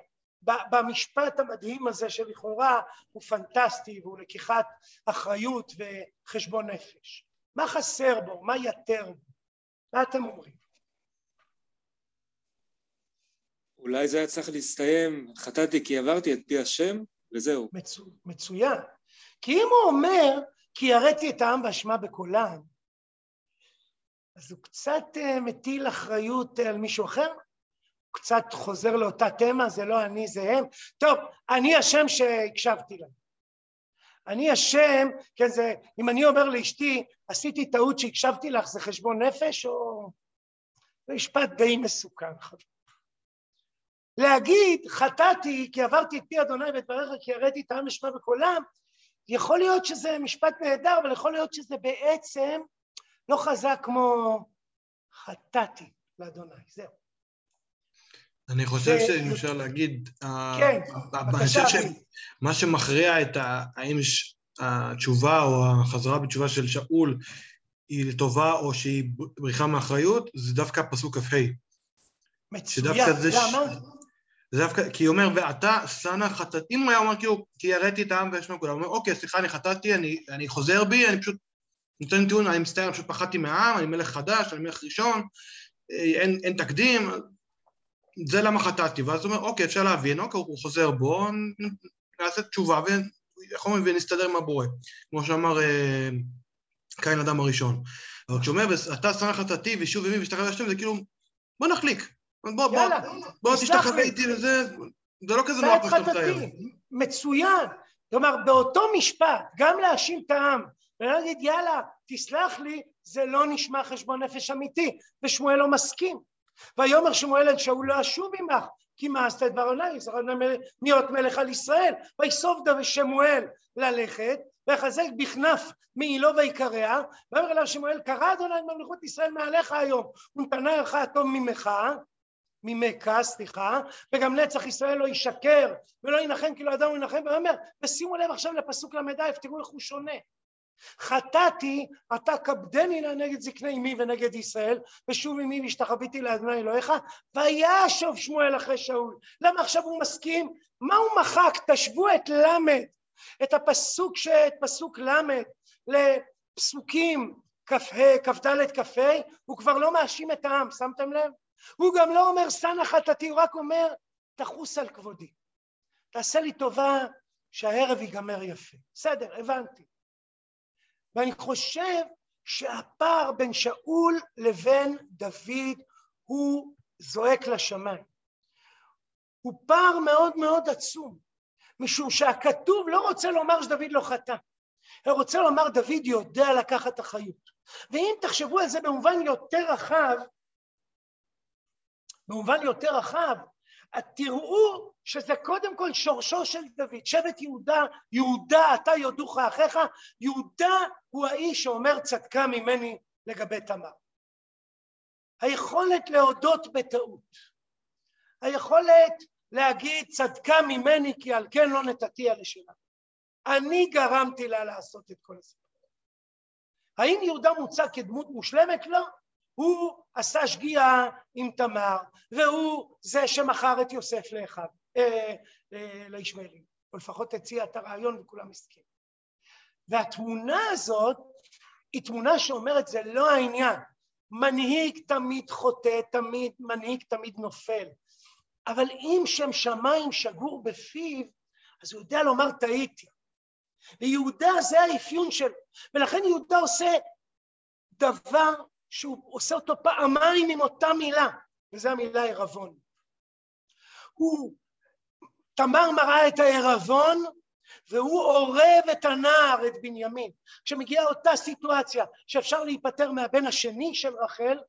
B: במשפט המדהים הזה שלכאורה הוא פנטסטי והוא לקיחת אחריות וחשבון נפש. מה חסר בו? מה יתר בו? מה אתם אומרים?
C: אולי זה היה צריך להסתיים, חטאתי כי עברתי את פי השם, וזהו.
B: מצו, מצוין. כי אם הוא אומר, כי יראתי את העם באשמה בקולם, אז הוא קצת אה, מטיל אחריות על מישהו אחר, קצת חוזר לאותה תמה, זה לא אני, זה הם. טוב, אני השם שהקשבתי להם. אני אשם, כן, זה, אם אני אומר לאשתי, עשיתי טעות שהקשבתי לך, זה חשבון נפש, או... זה משפט די מסוכן, חבר. להגיד, חטאתי כי עברתי את פי אדוני ואת ברך כי הראיתי את העם לשמה בקולם, יכול להיות שזה משפט נהדר, אבל יכול להיות שזה בעצם לא חזק כמו חטאתי לאדוני, זהו.
E: אני חושב שאם אפשר להגיד,
B: כן,
E: אני חושב שמה שמכריע את האם התשובה או החזרה בתשובה של שאול היא לטובה או שהיא בריחה מאחריות, זה דווקא פסוק כ"ה.
B: מצוין, למה?
E: זה דווקא, כי הוא אומר, ואתה שנא חטאת, אם הוא היה אומר כאילו, כי הראיתי את העם וישמע כולם, הוא אומר, אוקיי, סליחה, אני חטאתי, אני, אני חוזר בי, אני פשוט נותן טיעון, אני מצטער, אני פשוט פחדתי מהעם, אני מלך חדש, אני מלך ראשון, אין, אין תקדים, זה למה חטאתי, ואז הוא אומר, אוקיי, אפשר להבין, אוקיי, הוא חוזר בו, נעשה תשובה ויכול ונסתדר עם הבורא, כמו שאמר אה, קין אדם הראשון. אבל כשהוא אומר, אתה שנא חטאתי ושוב ימי ושתחווה השם, זה כאילו, בוא נחליק, בוא, בוא, בוא תשתחווה איתי לזה, זה לא כזה נורא כמו שאתה מתאר.
B: מצוין. כלומר, באותו משפט, גם להאשים את העם, ולהגיד, יאללה, תסלח לי, זה לא נשמע חשבון נפש אמיתי, ושמואל לא מסכים. ויאמר שמואל אל שאול לא אשוב עמך, כי עשת את דבר עליי, להיות מלך על ישראל. ויסוף שמואל ללכת, ויחזק בכנף מעילו ויקרע, ויאמר אליו שמואל, קרא אדוני ממלכות ישראל מעליך היום, ונתנה לך הטוב ממך, ממך, סליחה, וגם נצח ישראל לא ישקר ולא ינחם כי לא אדם הוא ינחם, ואומר, ושימו לב עכשיו לפסוק ל"א, תראו איך הוא שונה. חטאתי, אתה כבדני נא נגד זקני אמי ונגד ישראל, ושוב אמי והשתחוויתי לאדוני אלוהיך, וישוב שמואל אחרי שאול. למה עכשיו הוא מסכים? מה הוא מחק? תשוו את ל', את הפסוק, את פסוק ל', לפסוקים כ"ה, כ"ד, כ"ה, הוא כבר לא מאשים את העם, שמתם לב? הוא גם לא אומר שנא חטאתי, הוא רק אומר תחוס על כבודי. תעשה לי טובה שהערב ייגמר יפה. בסדר, הבנתי. ואני חושב שהפער בין שאול לבין דוד הוא זועק לשמיים. הוא פער מאוד מאוד עצום, משום שהכתוב לא רוצה לומר שדוד לא חטא, הוא רוצה לומר דוד יודע לקחת אחריות. ואם תחשבו על זה במובן יותר רחב, במובן יותר רחב, תראו שזה קודם כל שורשו של דוד, שבט יהודה, יהודה אתה יודוך אחיך, יהודה הוא האיש שאומר צדקה ממני לגבי תמר. היכולת להודות בטעות, היכולת להגיד צדקה ממני כי על כן לא נתתי על לשנה. אני גרמתי לה לעשות את כל הסיפור. האם יהודה מוצג כדמות מושלמת? לא. הוא עשה שגיאה עם תמר, והוא זה שמכר את יוסף לאחד, אה, אה, לישמעאלים, או לפחות הציע את הרעיון וכולם הסכימו. והתמונה הזאת היא תמונה שאומרת זה לא העניין. מנהיג תמיד חוטא, תמיד מנהיג תמיד נופל. אבל אם שם שמיים שגור בפיו, אז הוא יודע לומר טעיתי. ויהודה זה האפיון שלו, ולכן יהודה עושה דבר שהוא עושה אותו פעמיים עם אותה מילה, וזו המילה ערבון. הוא, תמר מראה את הערבון, והוא עורב את הנער, את בנימין. כשמגיעה אותה סיטואציה שאפשר להיפטר מהבן השני של רחל,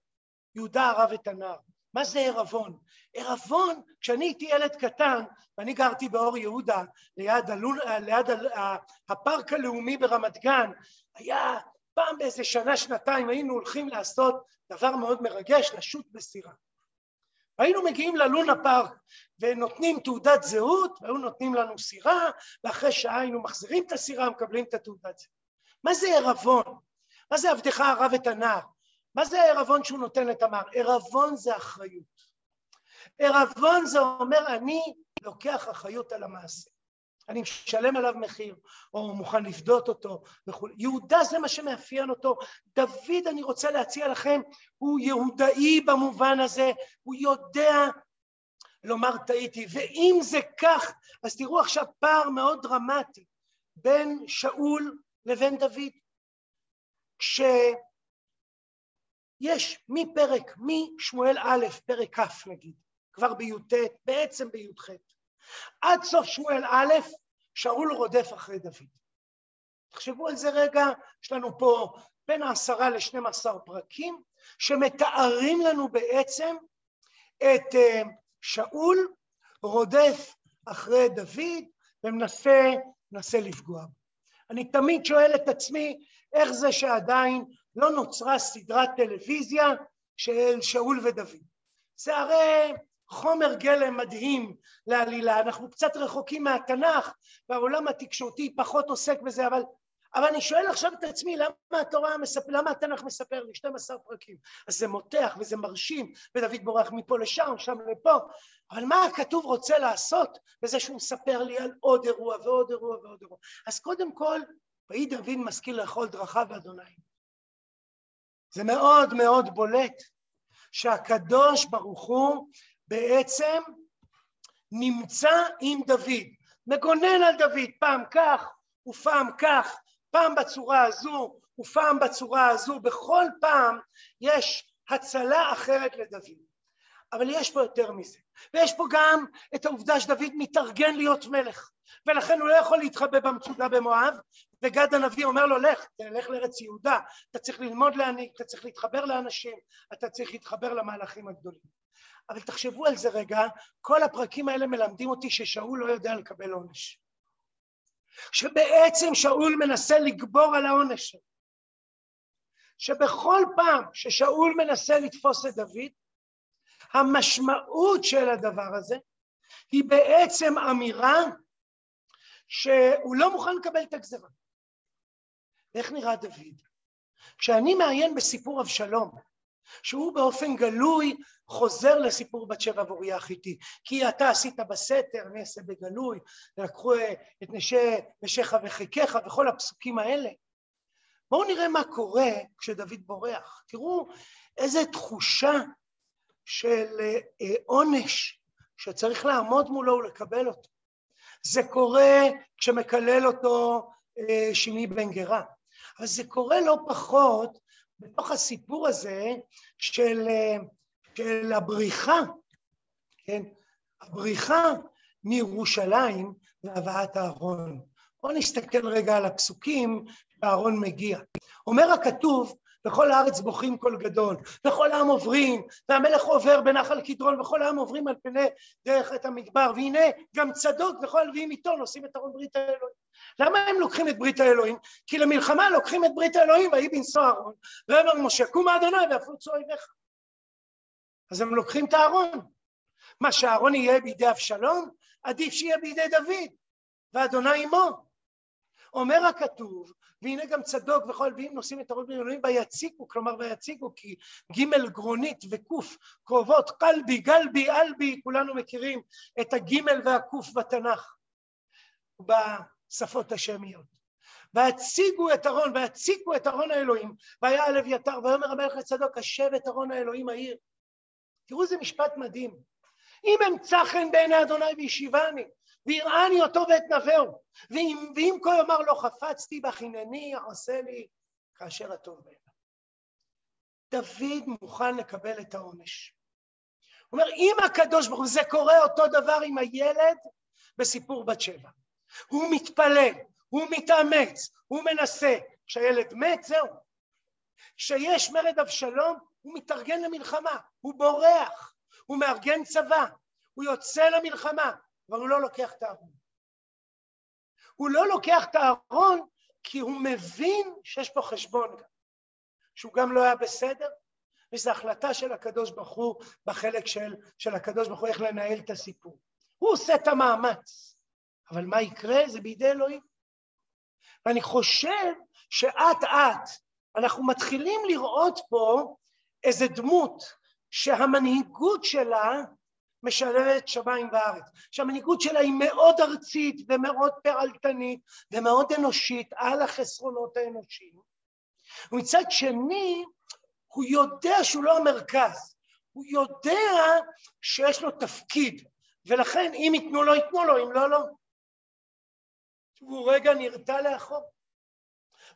B: יהודה ערב את הנער. מה זה ערבון? ערבון, כשאני הייתי ילד קטן, ואני גרתי באור יהודה, ליד, הלול, ליד הפארק הלאומי ברמת גן, היה פעם באיזה שנה, שנתיים היינו הולכים לעשות דבר מאוד מרגש, לשוט בסירה. היינו מגיעים ללונה פארק ונותנים תעודת זהות, והיו נותנים לנו סירה, ואחרי שעה היינו מחזירים את הסירה, מקבלים את התעודת זהות. מה זה ערבון? מה זה עבדך ערב את הנער? מה זה הערבון שהוא נותן לתמר? ערבון זה אחריות. ערבון זה אומר, אני לוקח אחריות על המעשה. אני משלם עליו מחיר, או מוכן לפדות אותו וכו'. יהודה זה מה שמאפיין אותו. דוד, אני רוצה להציע לכם, הוא יהודאי במובן הזה, הוא יודע לומר טעיתי, ואם זה כך, אז תראו עכשיו פער מאוד דרמטי בין שאול לבין דוד. כשיש מפרק, משמואל א', פרק כ' נגיד, כבר בי"ט, בעצם בי"ח. עד סוף שמואל א', שאול רודף אחרי דוד. תחשבו על זה רגע, יש לנו פה בין העשרה לשנים עשר פרקים, שמתארים לנו בעצם את uh, שאול רודף אחרי דוד ומנסה לפגוע בו. אני תמיד שואל את עצמי, איך זה שעדיין לא נוצרה סדרת טלוויזיה של שאול ודוד? זה הרי חומר גלם מדהים לעלילה, אנחנו קצת רחוקים מהתנ"ך והעולם התקשורתי פחות עוסק בזה, אבל, אבל אני שואל עכשיו את עצמי למה התורה מספר, למה התנ"ך מספר לי 12 פרקים? אז זה מותח וזה מרשים ודוד בורח מפה לשם, שם לפה, אבל מה הכתוב רוצה לעשות בזה שהוא מספר לי על עוד אירוע ועוד אירוע ועוד אירוע? אז קודם כל, ויהי דוד משכיל לאכול דרכיו אדוני. זה מאוד מאוד בולט שהקדוש ברוך הוא בעצם נמצא עם דוד, מגונן על דוד פעם כך ופעם כך, פעם בצורה הזו ופעם בצורה הזו, בכל פעם יש הצלה אחרת לדוד. אבל יש פה יותר מזה, ויש פה גם את העובדה שדוד מתארגן להיות מלך, ולכן הוא לא יכול להתחבא במצודה במואב, וגד הנביא אומר לו לך, תלך לארץ יהודה, אתה צריך ללמוד להנהיג, אתה צריך להתחבר לאנשים, אתה צריך להתחבר למהלכים הגדולים. אבל תחשבו על זה רגע, כל הפרקים האלה מלמדים אותי ששאול לא יודע לקבל עונש. שבעצם שאול מנסה לגבור על העונש שלו. שבכל פעם ששאול מנסה לתפוס את דוד, המשמעות של הדבר הזה היא בעצם אמירה שהוא לא מוכן לקבל את הגזרה. איך נראה דוד? כשאני מעיין בסיפור אבשלום, שהוא באופן גלוי חוזר לסיפור בת שבע ואוריה החיתי. כי אתה עשית בסתר, אני אעשה בגלוי, ולקחו את נשי נשיך וחיכיך וכל הפסוקים האלה. בואו נראה מה קורה כשדוד בורח. תראו איזה תחושה של אה, עונש שצריך לעמוד מולו ולקבל אותו. זה קורה כשמקלל אותו אה, שמעי בן גרה, אבל זה קורה לא פחות בתוך הסיפור הזה של, אה, של הבריחה, כן, הבריחה מירושלים והבאת הארון. בואו נסתכל רגע על הפסוקים שהארון מגיע. אומר הכתוב, בכל הארץ בוכים קול גדול, וכל העם עוברים, והמלך עובר בנחל קדרון, וכל העם עוברים על פני דרך את המדבר, והנה גם צדוק וכל הלוויים איתו נושאים את ארון ברית האלוהים. למה הם לוקחים את ברית האלוהים? כי למלחמה לוקחים את ברית האלוהים, ויהי בנשוא אהרון, ואומר משה קום אדוני והפוצו אויביך. אז הם לוקחים את הארון. מה שאהרון יהיה בידי אבשלום, עדיף שיהיה בידי דוד, ואדוני עמו. אומר הכתוב, והנה גם צדוק וכל הלוויים נושאים את הרוב בנאומים ויציקו, כלומר ויציקו כי ג' גרונית וק' קרובות, קלבי, גלבי, אלבי, כולנו מכירים את הג' והק' בתנ"ך, בשפות השמיות. והציגו את ארון, והציקו את ארון האלוהים, והיה על אביתר, ויאמר המלך לצדוק, השב את ארון האלוהים העיר. תראו איזה משפט מדהים. אם אמצא חן בעיני אדוני וישיבני, ויראני אותו ואת נבהו. ואם, ואם כה יאמר לו חפצתי בך הנני עושה לי כאשר הטוב בעיניו. דוד מוכן לקבל את העונש. הוא אומר, אם הקדוש ברוך הוא, זה קורה אותו דבר עם הילד בסיפור בת שבע. הוא מתפלל, הוא מתאמץ, הוא מנסה. כשהילד מת, זהו. כשיש מרד אבשלום, הוא מתארגן למלחמה, הוא בורח, הוא מארגן צבא, הוא יוצא למלחמה, אבל הוא לא לוקח את הארון. הוא לא לוקח את הארון כי הוא מבין שיש פה חשבון גם, שהוא גם לא היה בסדר, וזו החלטה של הקדוש ברוך הוא בחלק של, של הקדוש ברוך הוא איך לנהל את הסיפור. הוא עושה את המאמץ, אבל מה יקרה? זה בידי אלוהים. ואני חושב שאט אט אנחנו מתחילים לראות פה איזה דמות שהמנהיגות שלה משלבת שמיים וארץ, שהמנהיגות שלה היא מאוד ארצית ומאוד פעלתנית ומאוד אנושית על החסרונות האנושיים. ומצד שני, הוא יודע שהוא לא המרכז, הוא יודע שיש לו תפקיד, ולכן אם ייתנו לו, ייתנו לו, אם לא, לא. הוא רגע נרתע לאחור.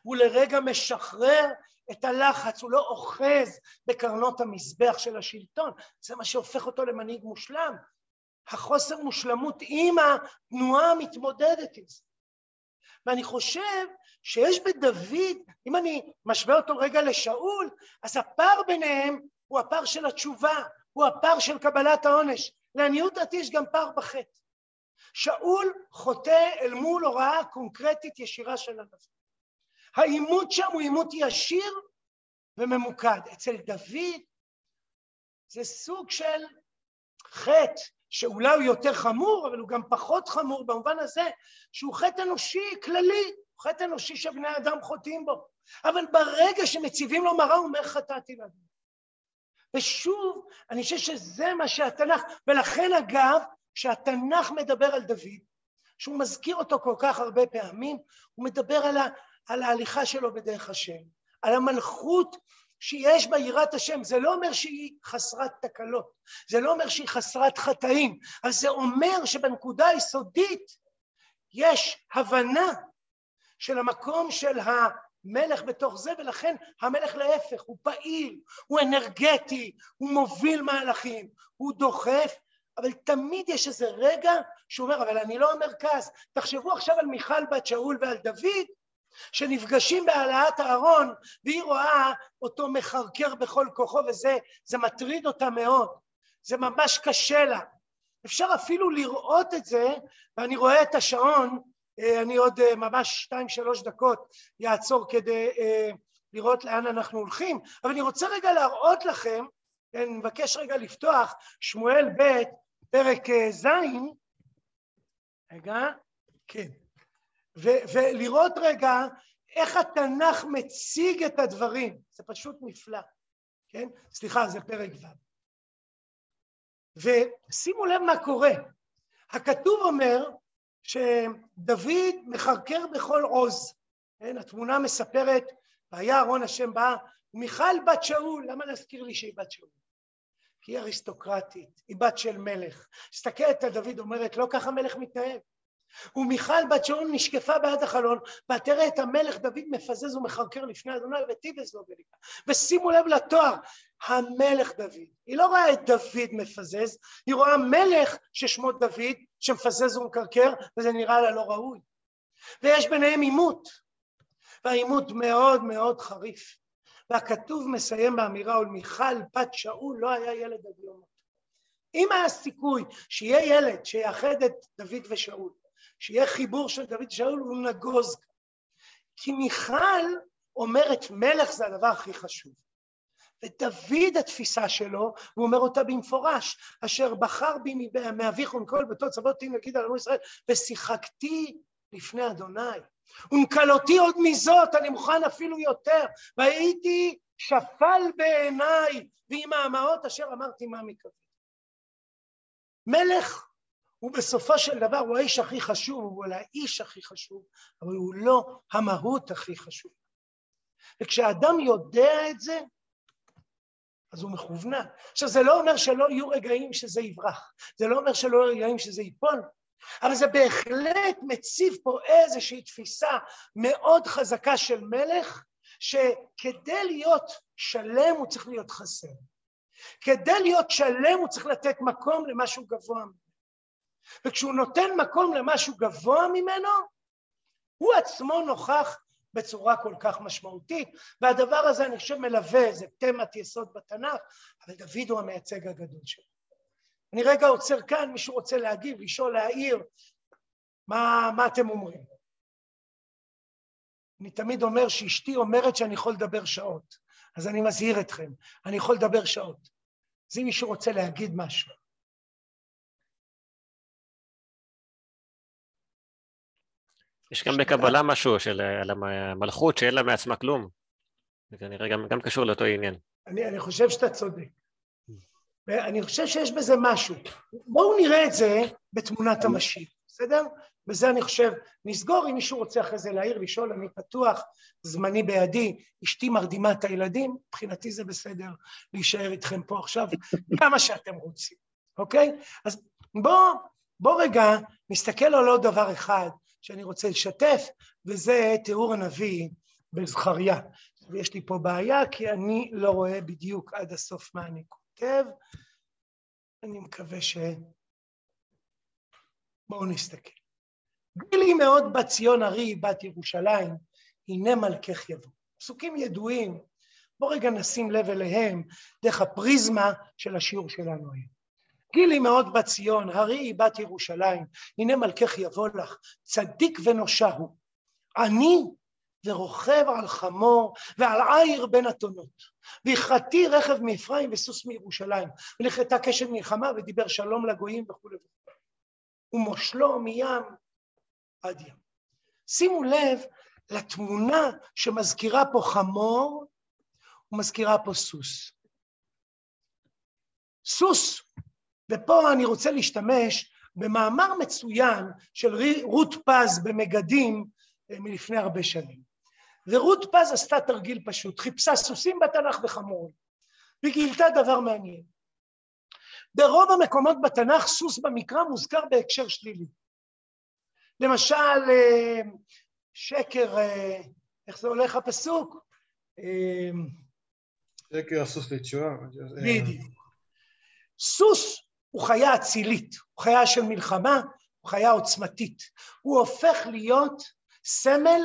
B: הוא לרגע משחרר את הלחץ, הוא לא אוחז בקרנות המזבח של השלטון, זה מה שהופך אותו למנהיג מושלם. החוסר מושלמות עם התנועה המתמודדת עם זה. ואני חושב שיש בדוד, אם אני משווה אותו רגע לשאול, אז הפער ביניהם הוא הפער של התשובה, הוא הפער של קבלת העונש. לעניות דעתי יש גם פער בחטא. שאול חוטא אל מול הוראה קונקרטית ישירה של הנביא. העימות שם הוא עימות ישיר וממוקד. אצל דוד זה סוג של חטא שאולי הוא יותר חמור, אבל הוא גם פחות חמור במובן הזה שהוא חטא אנושי כללי, חטא אנושי שבני אדם חוטאים בו. אבל ברגע שמציבים לו מראה הוא אומר חטאתי לאדם. ושוב, אני חושב שזה מה שהתנ"ך, ולכן אגב, כשהתנ"ך מדבר על דוד, שהוא מזכיר אותו כל כך הרבה פעמים, הוא מדבר על, ה, על ההליכה שלו בדרך השם, על המלכות שיש בה יראת השם, זה לא אומר שהיא חסרת תקלות, זה לא אומר שהיא חסרת חטאים, אבל זה אומר שבנקודה היסודית יש הבנה של המקום של המלך בתוך זה, ולכן המלך להפך, הוא פעיל, הוא אנרגטי, הוא מוביל מהלכים, הוא דוחף, אבל תמיד יש איזה רגע שהוא אומר, אבל אני לא המרכז. תחשבו עכשיו על מיכל בת שאול ועל דוד, שנפגשים בהעלאת הארון, והיא רואה אותו מחרקר בכל כוחו, וזה מטריד אותה מאוד. זה ממש קשה לה. אפשר אפילו לראות את זה, ואני רואה את השעון, אה, אני עוד אה, ממש שתיים שלוש דקות יעצור כדי אה, לראות לאן אנחנו הולכים, אבל אני רוצה רגע להראות לכם, אני מבקש רגע לפתוח שמואל ב' פרק ז', רגע, כן, ו- ולראות רגע איך התנ"ך מציג את הדברים, זה פשוט נפלא, כן? סליחה, זה פרק ו'. ושימו לב מה קורה, הכתוב אומר שדוד מחרקר בכל עוז, כן? התמונה מספרת, והיה אהרון השם בא, ומיכל בת שאול, למה להזכיר לי שהיא בת שאול? כי היא אריסטוקרטית, היא בת של מלך. מסתכלת על דוד, אומרת, לא ככה מלך מתנהג. ומיכל בת שאול נשקפה בעד החלון, ותראה את המלך דוד מפזז ומחרקר לפני אדוני ותיבז לו בליבה. ושימו לב לתואר, המלך דוד. היא לא רואה את דוד מפזז, היא רואה מלך ששמו דוד, שמפזז ומקרקר, וזה נראה לה לא ראוי. ויש ביניהם עימות, והעימות מאוד מאוד חריף. והכתוב מסיים באמירה, ולמיכל בת שאול לא היה ילד עד יום אם היה סיכוי שיהיה ילד שיאחד את דוד ושאול, שיהיה חיבור של דוד ושאול, הוא נגוז. כי מיכל אומרת מלך זה הדבר הכי חשוב. ודוד התפיסה שלו, הוא אומר אותה במפורש, אשר בחר בי מאביך ומכל ביתו צוות תהים להגיד על עמו ישראל, ושיחקתי לפני אדוני. ונקלותי עוד מזאת, אני מוכן אפילו יותר, והייתי שפל בעיניי, ועם האמהות אשר אמרתי מה מקווה. מלך הוא בסופו של דבר, הוא האיש הכי חשוב, הוא האיש הכי חשוב, אבל הוא לא המהות הכי חשובה. וכשאדם יודע את זה, אז הוא מכוונן. עכשיו, זה לא אומר שלא יהיו רגעים שזה יברח, זה לא אומר שלא יהיו רגעים שזה ייפול, אבל זה בהחלט מציב פה איזושהי תפיסה מאוד חזקה של מלך, שכדי להיות שלם הוא צריך להיות חסר. כדי להיות שלם הוא צריך לתת מקום למשהו גבוה ממנו. וכשהוא נותן מקום למשהו גבוה ממנו, הוא עצמו נוכח בצורה כל כך משמעותית, והדבר הזה אני חושב מלווה, זה תמת יסוד בתנ"ך, אבל דוד הוא המייצג הגדול שלו. אני רגע עוצר כאן, מישהו רוצה להגיב, לשאול, להעיר, מה, מה אתם אומרים? אני תמיד אומר שאשתי אומרת שאני יכול לדבר שעות, אז אני מזהיר אתכם, אני יכול לדבר שעות. אז אם מישהו רוצה להגיד משהו.
F: יש גם בקבלה משהו של, על המלכות שאין לה מעצמה כלום. זה כנראה גם, גם קשור לאותו עניין.
B: אני, אני חושב שאתה צודק. ואני חושב שיש בזה משהו. בואו נראה את זה בתמונת המשיב, בסדר? בזה אני חושב, נסגור אם מישהו רוצה אחרי זה להעיר, לשאול, אני פתוח, זמני בידי, אשתי מרדימה את הילדים, מבחינתי זה בסדר להישאר איתכם פה עכשיו כמה שאתם רוצים, אוקיי? אז בואו בוא רגע נסתכל על עוד דבר אחד שאני רוצה לשתף, וזה תיאור הנביא בזכריה. ויש לי פה בעיה כי אני לא רואה בדיוק עד הסוף מה אני כותב. אני מקווה ש... בואו נסתכל. גילי מאוד בת ציון ארי, בת ירושלים, הנה מלכך יבוא. פסוקים ידועים, בואו רגע נשים לב אליהם דרך הפריזמה של השיעור שלנו היום. גילי מאוד בת ציון, הרי בת ירושלים, הנה מלכך יבוא לך, צדיק ונושע הוא, עני ורוכב על חמור ועל עיר בין אתונות. והכרתי רכב מאפרים וסוס מירושלים, ולכתה קשת מלחמה ודיבר שלום לגויים וכולי וכולי. ומושלו מים עד ים. שימו לב לתמונה שמזכירה פה חמור ומזכירה פה סוס. סוס, ופה אני רוצה להשתמש במאמר מצוין של רות פז במגדים אה, מלפני הרבה שנים. ורות פז עשתה תרגיל פשוט, חיפשה סוסים בתנ"ך וחמורים, וגילתה דבר מעניין. ברוב המקומות בתנ"ך סוס במקרא מוזכר בהקשר שלילי. למשל, אה, שקר, אה, איך זה הולך הפסוק?
E: שקר הסוס לתשועה.
B: בדיוק. סוס הוא חיה אצילית, הוא חיה של מלחמה, הוא חיה עוצמתית. הוא הופך להיות סמל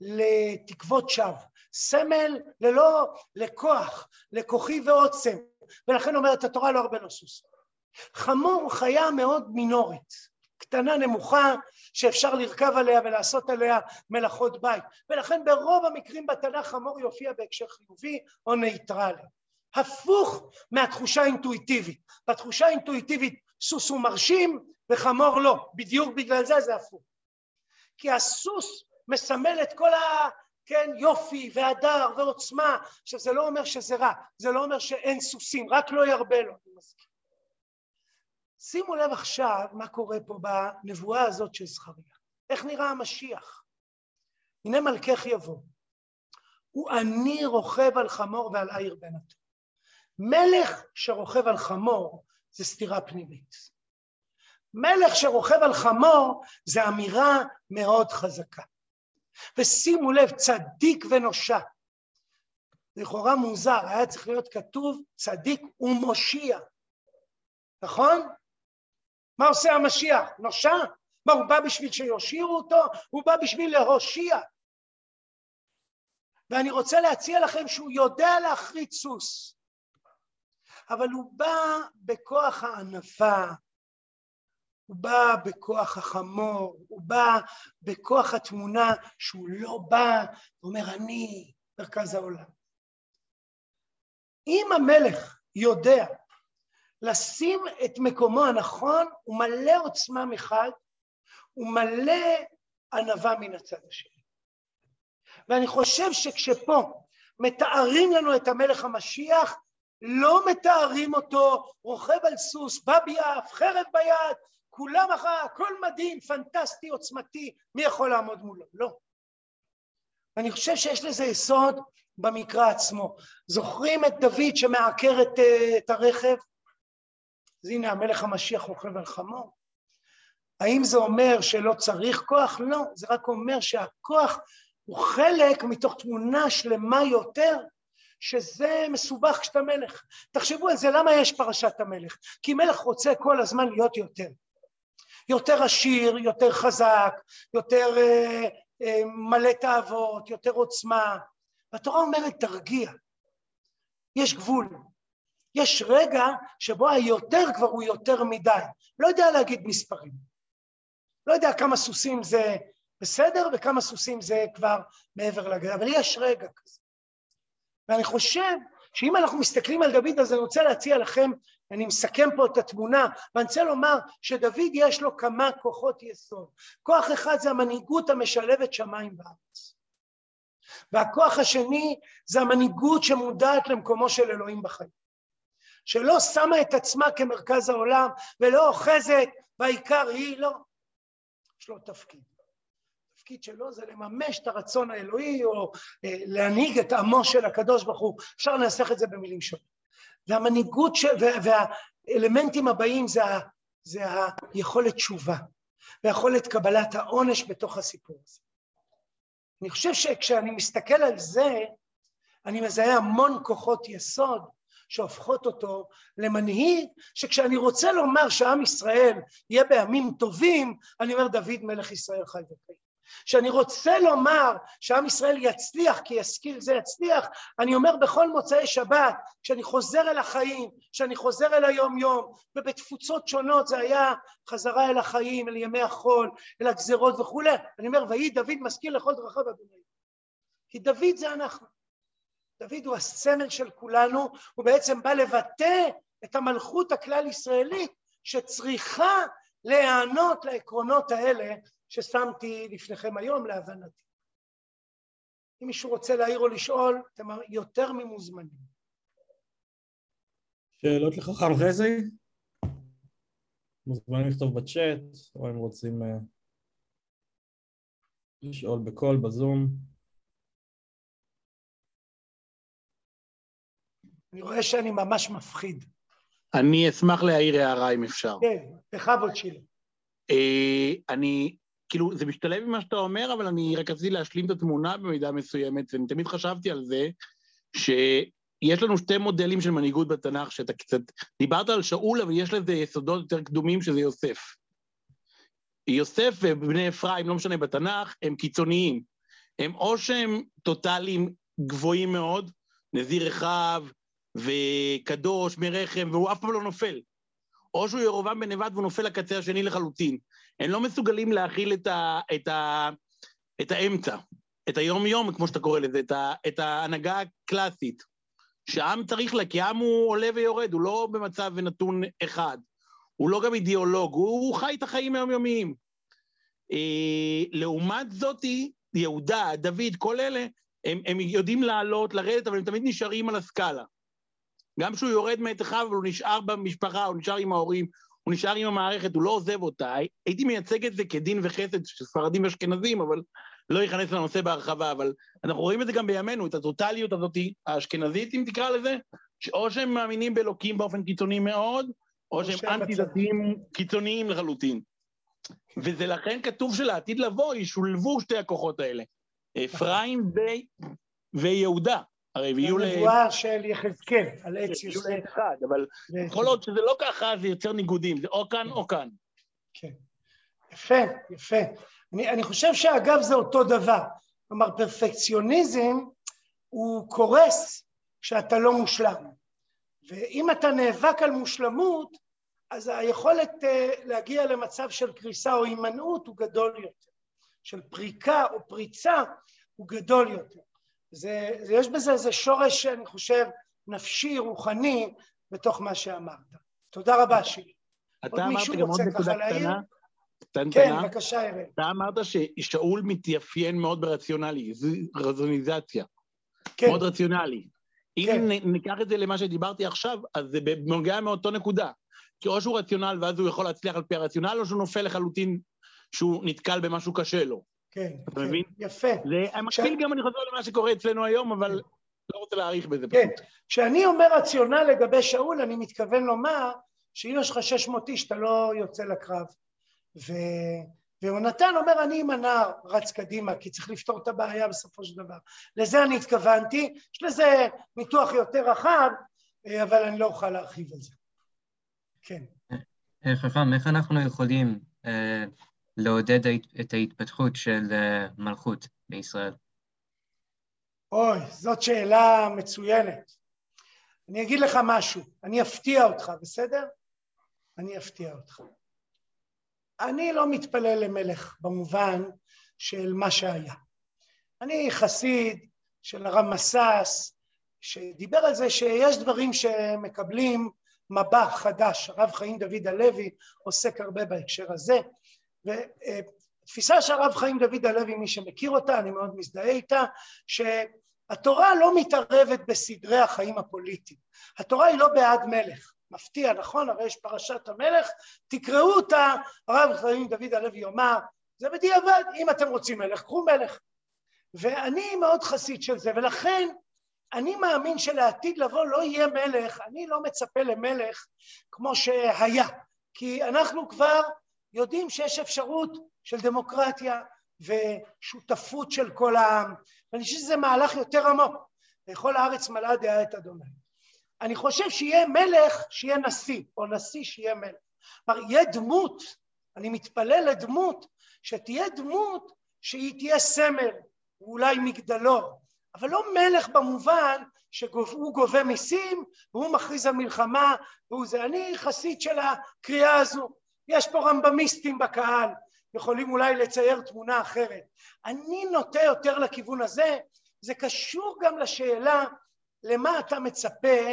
B: לתקוות שווא, סמל ללא, לכוח, לכוחי ועוצם, ולכן אומרת התורה לא ירבה לו סוס. חמור חיה מאוד מינורית, קטנה, נמוכה, שאפשר לרכב עליה ולעשות עליה מלאכות בית, ולכן ברוב המקרים בתנ"ך חמור יופיע בהקשר חיובי או נייטרלי. הפוך מהתחושה האינטואיטיבית. בתחושה האינטואיטיבית סוס הוא מרשים וחמור לא, בדיוק בגלל זה זה הפוך. כי הסוס מסמל את כל ה... כן, יופי והדר ועוצמה. עכשיו זה לא אומר שזה רע, זה לא אומר שאין סוסים, רק לא ירבה לו, אני מסכים. שימו לב עכשיו מה קורה פה בנבואה הזאת של זכריה. איך נראה המשיח? הנה מלכך יבוא. הוא אני רוכב על חמור ועל עיר בן התור. מלך שרוכב על חמור זה סתירה פנימית. מלך שרוכב על חמור זה אמירה מאוד חזקה. ושימו לב, צדיק ונושע. לכאורה מוזר, היה צריך להיות כתוב צדיק ומושיע, נכון? מה עושה המשיח? נושע? מה, הוא בא בשביל שיושיעו אותו? הוא בא בשביל להושיע. ואני רוצה להציע לכם שהוא יודע להחריץ סוס. אבל הוא בא בכוח הענווה, הוא בא בכוח החמור, הוא בא בכוח התמונה שהוא לא בא ואומר אני מרכז העולם. אם המלך יודע לשים את מקומו הנכון, הוא מלא עוצמה מחד, הוא מלא ענווה מן הצד השני. ואני חושב שכשפה מתארים לנו את המלך המשיח, לא מתארים אותו רוכב על סוס, בא ביעף, חרב ביד, כולם אחר, הכל מדהים, פנטסטי, עוצמתי, מי יכול לעמוד מולו? לא. אני חושב שיש לזה יסוד במקרא עצמו. זוכרים את דוד שמעקר את, אה, את הרכב? אז הנה המלך המשיח רוכב על חמור. האם זה אומר שלא צריך כוח? לא, זה רק אומר שהכוח הוא חלק מתוך תמונה שלמה יותר שזה מסובך כשאתה מלך. תחשבו על זה, למה יש פרשת המלך? כי מלך רוצה כל הזמן להיות יותר. יותר עשיר, יותר חזק, יותר אה, אה, מלא תאוות, יותר עוצמה. והתורה אומרת, תרגיע. יש גבול. יש רגע שבו היותר כבר הוא יותר מדי. לא יודע להגיד מספרים. לא יודע כמה סוסים זה בסדר וכמה סוסים זה כבר מעבר לגדה, אבל יש רגע כזה. ואני חושב שאם אנחנו מסתכלים על דוד, אז אני רוצה להציע לכם, אני מסכם פה את התמונה, ואני רוצה לומר שדוד יש לו כמה כוחות יסוד. כוח אחד זה המנהיגות המשלבת שמיים וארץ. והכוח השני זה המנהיגות שמודעת למקומו של אלוהים בחיים. שלא שמה את עצמה כמרכז העולם ולא אוחזת והעיקר היא, לא. יש לו תפקיד. התפקיד שלו זה לממש את הרצון האלוהי או אה, להנהיג את עמו של הקדוש ברוך הוא. אפשר לנסח את זה במילים שונות. והמנהיגות ש... והאלמנטים הבאים זה, ה... זה היכולת תשובה ויכולת קבלת העונש בתוך הסיפור הזה. אני חושב שכשאני מסתכל על זה, אני מזהה המון כוחות יסוד שהופכות אותו למנהיג, שכשאני רוצה לומר שעם ישראל יהיה בימים טובים, אני אומר דוד מלך ישראל חי וקיים. כשאני רוצה לומר שעם ישראל יצליח, כי ישכיל זה יצליח, אני אומר בכל מוצאי שבת, כשאני חוזר אל החיים, כשאני חוזר אל היום-יום, ובתפוצות שונות זה היה חזרה אל החיים, אל ימי החול, אל הגזרות וכולי, אני אומר, ויהי דוד משכיל לכל דרכיו אדוני. כי דוד זה אנחנו. דוד הוא הסמל של כולנו, הוא בעצם בא לבטא את המלכות הכלל ישראלית שצריכה להיענות לעקרונות האלה ששמתי לפניכם היום להבנתי. אם מישהו רוצה להעיר או לשאול, אתם יותר ממוזמנים.
A: שאלות לחכם חזי? מוזמנים לכתוב בצ'אט, או אם רוצים uh, לשאול בקול, בזום.
B: אני רואה שאני ממש מפחיד.
D: אני אשמח להעיר הערה אם אפשר.
B: כן, בכבוד שילה.
D: אה, אני, כאילו, זה משתלב עם מה שאתה אומר, אבל אני רק רציתי להשלים את התמונה במידה מסוימת, ואני תמיד חשבתי על זה, שיש לנו שתי מודלים של מנהיגות בתנ"ך, שאתה קצת... דיברת על שאול, אבל יש לזה יסודות יותר קדומים, שזה יוסף. יוסף ובני אפרים, לא משנה בתנ"ך, הם קיצוניים. הם או שהם טוטאליים גבוהים מאוד, נזיר רחב וקדוש מרחם, והוא אף פעם לא נופל. או שהוא ירובעם בן נבט והוא נופל לקצה השני לחלוטין. הם לא מסוגלים להכיל את, ה, את, ה, את האמצע, את היום-יום, כמו שאתה קורא לזה, את, ה, את ההנהגה הקלאסית. שהעם צריך לה, כי העם הוא עולה ויורד, הוא לא במצב ונתון אחד. הוא לא גם אידיאולוג, הוא, הוא חי את החיים היומיומיים. אה, לעומת זאתי, יהודה, דוד, כל אלה, הם, הם יודעים לעלות, לרדת, אבל הם תמיד נשארים על הסקאלה. גם כשהוא יורד אבל הוא נשאר במשפחה, הוא נשאר עם ההורים, הוא נשאר עם המערכת, הוא לא עוזב אותה. הייתי מייצג את זה כדין וחסד של ספרדים ואשכנזים, אבל לא אכנס לנושא בהרחבה, אבל אנחנו רואים את זה גם בימינו, את הטוטליות הזאת האשכנזית, אם תקרא לזה, שאו שהם מאמינים באלוקים באופן קיצוני מאוד, או שהם אנטי-דתיים קיצוניים לחלוטין. וזה לכן כתוב שלעתיד לבוא ישולבו שתי הכוחות האלה, אפרים ו... ויהודה. הרי ויהיו ל...
B: הנבואה של יחזקאל, על עץ
D: יהיו
B: יוסף.
D: אחד, אבל כל עוד שזה לא ככה, זה יוצר ניגודים, זה או כאן או כאן.
B: כן. יפה, יפה. אני, אני חושב שאגב זה אותו דבר. כלומר, פרפקציוניזם הוא קורס כשאתה לא מושלם. ואם אתה נאבק על מושלמות, אז היכולת uh, להגיע למצב של קריסה או הימנעות הוא גדול יותר. של פריקה או פריצה הוא גדול יותר. זה, יש בזה איזה שורש, אני חושב, נפשי, רוחני, בתוך מה שאמרת. תודה רבה, שירי.
D: אתה אמרת גם עוד נקודה? קטנה. קטנה.
B: כן, בבקשה, אראל.
D: אתה אמרת ששאול מתייפיין מאוד ברציונלי, זו רזוניזציה.
B: כן,
D: מאוד רציונלי. אם
B: כן.
D: נ- ניקח את זה למה שדיברתי עכשיו, אז זה בנוגע מאותו נקודה. כי או שהוא רציונל ואז הוא יכול להצליח על פי הרציונל, או שהוא נופל לחלוטין שהוא נתקל במשהו קשה לו.
B: כן,
D: אתה
B: כן,
D: מבין?
B: יפה.
D: זה מקביל גם, אני חוזר למה שקורה אצלנו היום, אבל לא רוצה להאריך בזה
B: כן. כשאני אומר רציונל לגבי שאול, אני מתכוון לומר שאם יש לך 600 איש, אתה לא יוצא לקרב. ו... ויונתן אומר, אני עם הנער רץ קדימה, כי צריך לפתור את הבעיה בסופו של דבר. לזה אני התכוונתי, יש לזה ניתוח יותר רחב, אה, אבל אני לא אוכל להרחיב על זה. כן.
H: אה, חכם, איך אנחנו יכולים אה, לעודד את ההתפתחות של אה, מלכות בישראל?
B: אוי, זאת שאלה מצוינת. אני אגיד לך משהו, אני אפתיע אותך, בסדר? אני אפתיע אותך. אני לא מתפלל למלך במובן של מה שהיה. אני חסיד של הרב מסס, שדיבר על זה שיש דברים שמקבלים מבע חדש. הרב חיים דוד הלוי עוסק הרבה בהקשר הזה. ותפיסה של הרב חיים דוד הלוי, מי שמכיר אותה, אני מאוד מזדהה איתה, שהתורה לא מתערבת בסדרי החיים הפוליטיים. התורה היא לא בעד מלך. מפתיע, נכון? הרי יש פרשת המלך, תקראו אותה, הרב חיים דוד הלוי יאמר, זה בדיעבד, אם אתם רוצים מלך, קחו מלך. ואני מאוד חסיד של זה, ולכן אני מאמין שלעתיד לבוא לא יהיה מלך, אני לא מצפה למלך כמו שהיה, כי אנחנו כבר יודעים שיש אפשרות של דמוקרטיה, ושותפות של כל העם, ואני חושב שזה מהלך יותר עמוק, לכל הארץ מלאה דעה את אדוני. אני חושב שיהיה מלך, שיהיה נשיא, או נשיא שיהיה מלך. כלומר, יהיה דמות, אני מתפלל לדמות, שתהיה דמות שהיא תהיה סמל, ואולי מגדלור, אבל לא מלך במובן שהוא גובה מיסים והוא מכריז על מלחמה והוא זה. אני חסיד של הקריאה הזו. יש פה רמב"מיסטים בקהל, יכולים אולי לצייר תמונה אחרת. אני נוטה יותר לכיוון הזה, זה קשור גם לשאלה למה אתה מצפה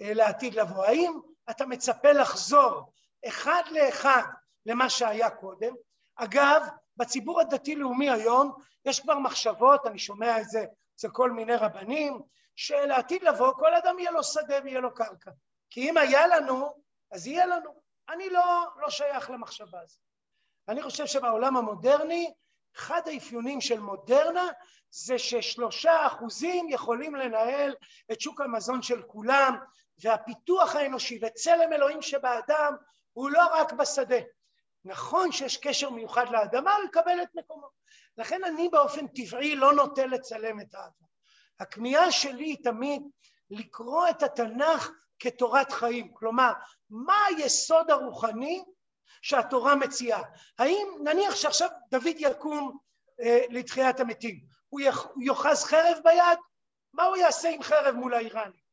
B: אה, לעתיד לבוא. האם אתה מצפה לחזור אחד לאחד למה שהיה קודם? אגב, בציבור הדתי-לאומי היום יש כבר מחשבות, אני שומע את זה אצל כל מיני רבנים, שלעתיד לבוא כל אדם יהיה לו שדה ויהיה לו קרקע. כי אם היה לנו, אז יהיה לנו. אני לא, לא שייך למחשבה הזאת. אני חושב שבעולם המודרני, אחד האפיונים של מודרנה זה ששלושה אחוזים יכולים לנהל את שוק המזון של כולם, והפיתוח האנושי וצלם אלוהים שבאדם הוא לא רק בשדה. נכון שיש קשר מיוחד לאדמה, הוא יקבל את מקומו. לכן אני באופן טבעי לא נוטה לצלם את האדם. הכמיהה שלי היא תמיד לקרוא את התנ"ך כתורת חיים. כלומר, מה היסוד הרוחני שהתורה מציעה? האם נניח שעכשיו דוד יקום אה, לתחיית המתים, הוא יאחז חרב ביד? מה הוא יעשה עם חרב מול האיראנים?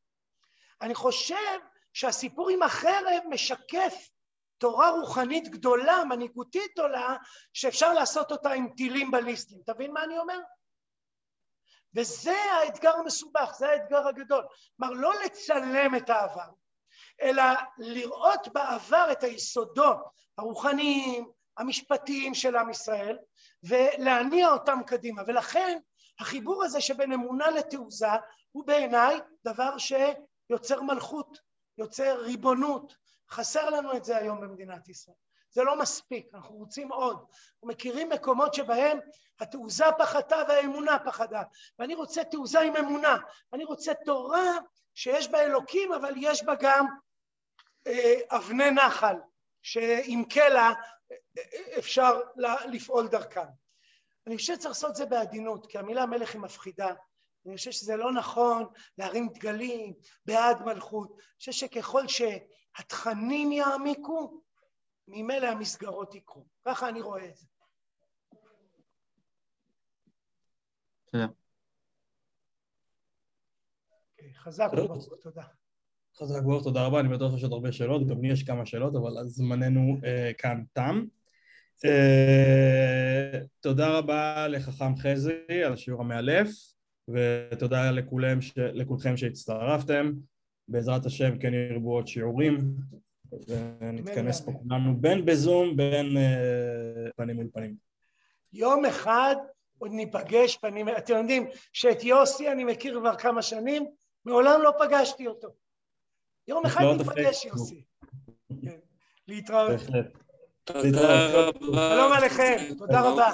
B: אני חושב שהסיפור עם החרב משקף תורה רוחנית גדולה, מנהיגותית גדולה, שאפשר לעשות אותה עם טילים בליסטיים. תבין מה אני אומר? וזה האתגר המסובך, זה האתגר הגדול. כלומר, לא לצלם את העבר, אלא לראות בעבר את היסודות הרוחניים, המשפטיים של עם ישראל, ולהניע אותם קדימה. ולכן החיבור הזה שבין אמונה לתעוזה הוא בעיניי דבר שיוצר מלכות, יוצר ריבונות. חסר לנו את זה היום במדינת ישראל. זה לא מספיק, אנחנו רוצים עוד. אנחנו מכירים מקומות שבהם התעוזה פחתה והאמונה פחדה, ואני רוצה תעוזה עם אמונה, אני רוצה תורה שיש בה אלוקים, אבל יש בה גם אה, אבני נחל, שעם קלע אפשר לפעול דרכם. אני חושב שצריך לעשות את זה בעדינות, כי המילה מלך היא מפחידה. אני חושב שזה לא נכון להרים דגלים בעד מלכות. אני חושב שככל שהתכנים יעמיקו, ממילא המסגרות יקרו. ככה אני רואה את זה.
H: תודה.
B: אוקיי, חזק וברוך, תודה.
A: חזק וברוך, תודה רבה, אני בטוח שיש עוד הרבה שאלות, גם לי יש כמה שאלות, אבל זמננו אה, כאן תם. אה, תודה רבה לחכם חזי על השיעור המאלף, ותודה לכולם, ש... לכולכם שהצטרפתם. בעזרת השם כן ירבו עוד שיעורים. ונתכנס פה כולנו בין בזום בין uh, פנים מול פנים.
B: יום אחד עוד ניפגש פנים, אתם יודעים שאת יוסי אני מכיר כבר כמה שנים, מעולם לא פגשתי אותו. יום אחד ניפגש יוסי. כן. להתראות.
C: תודה רבה.
B: שלום עליכם, תודה רבה.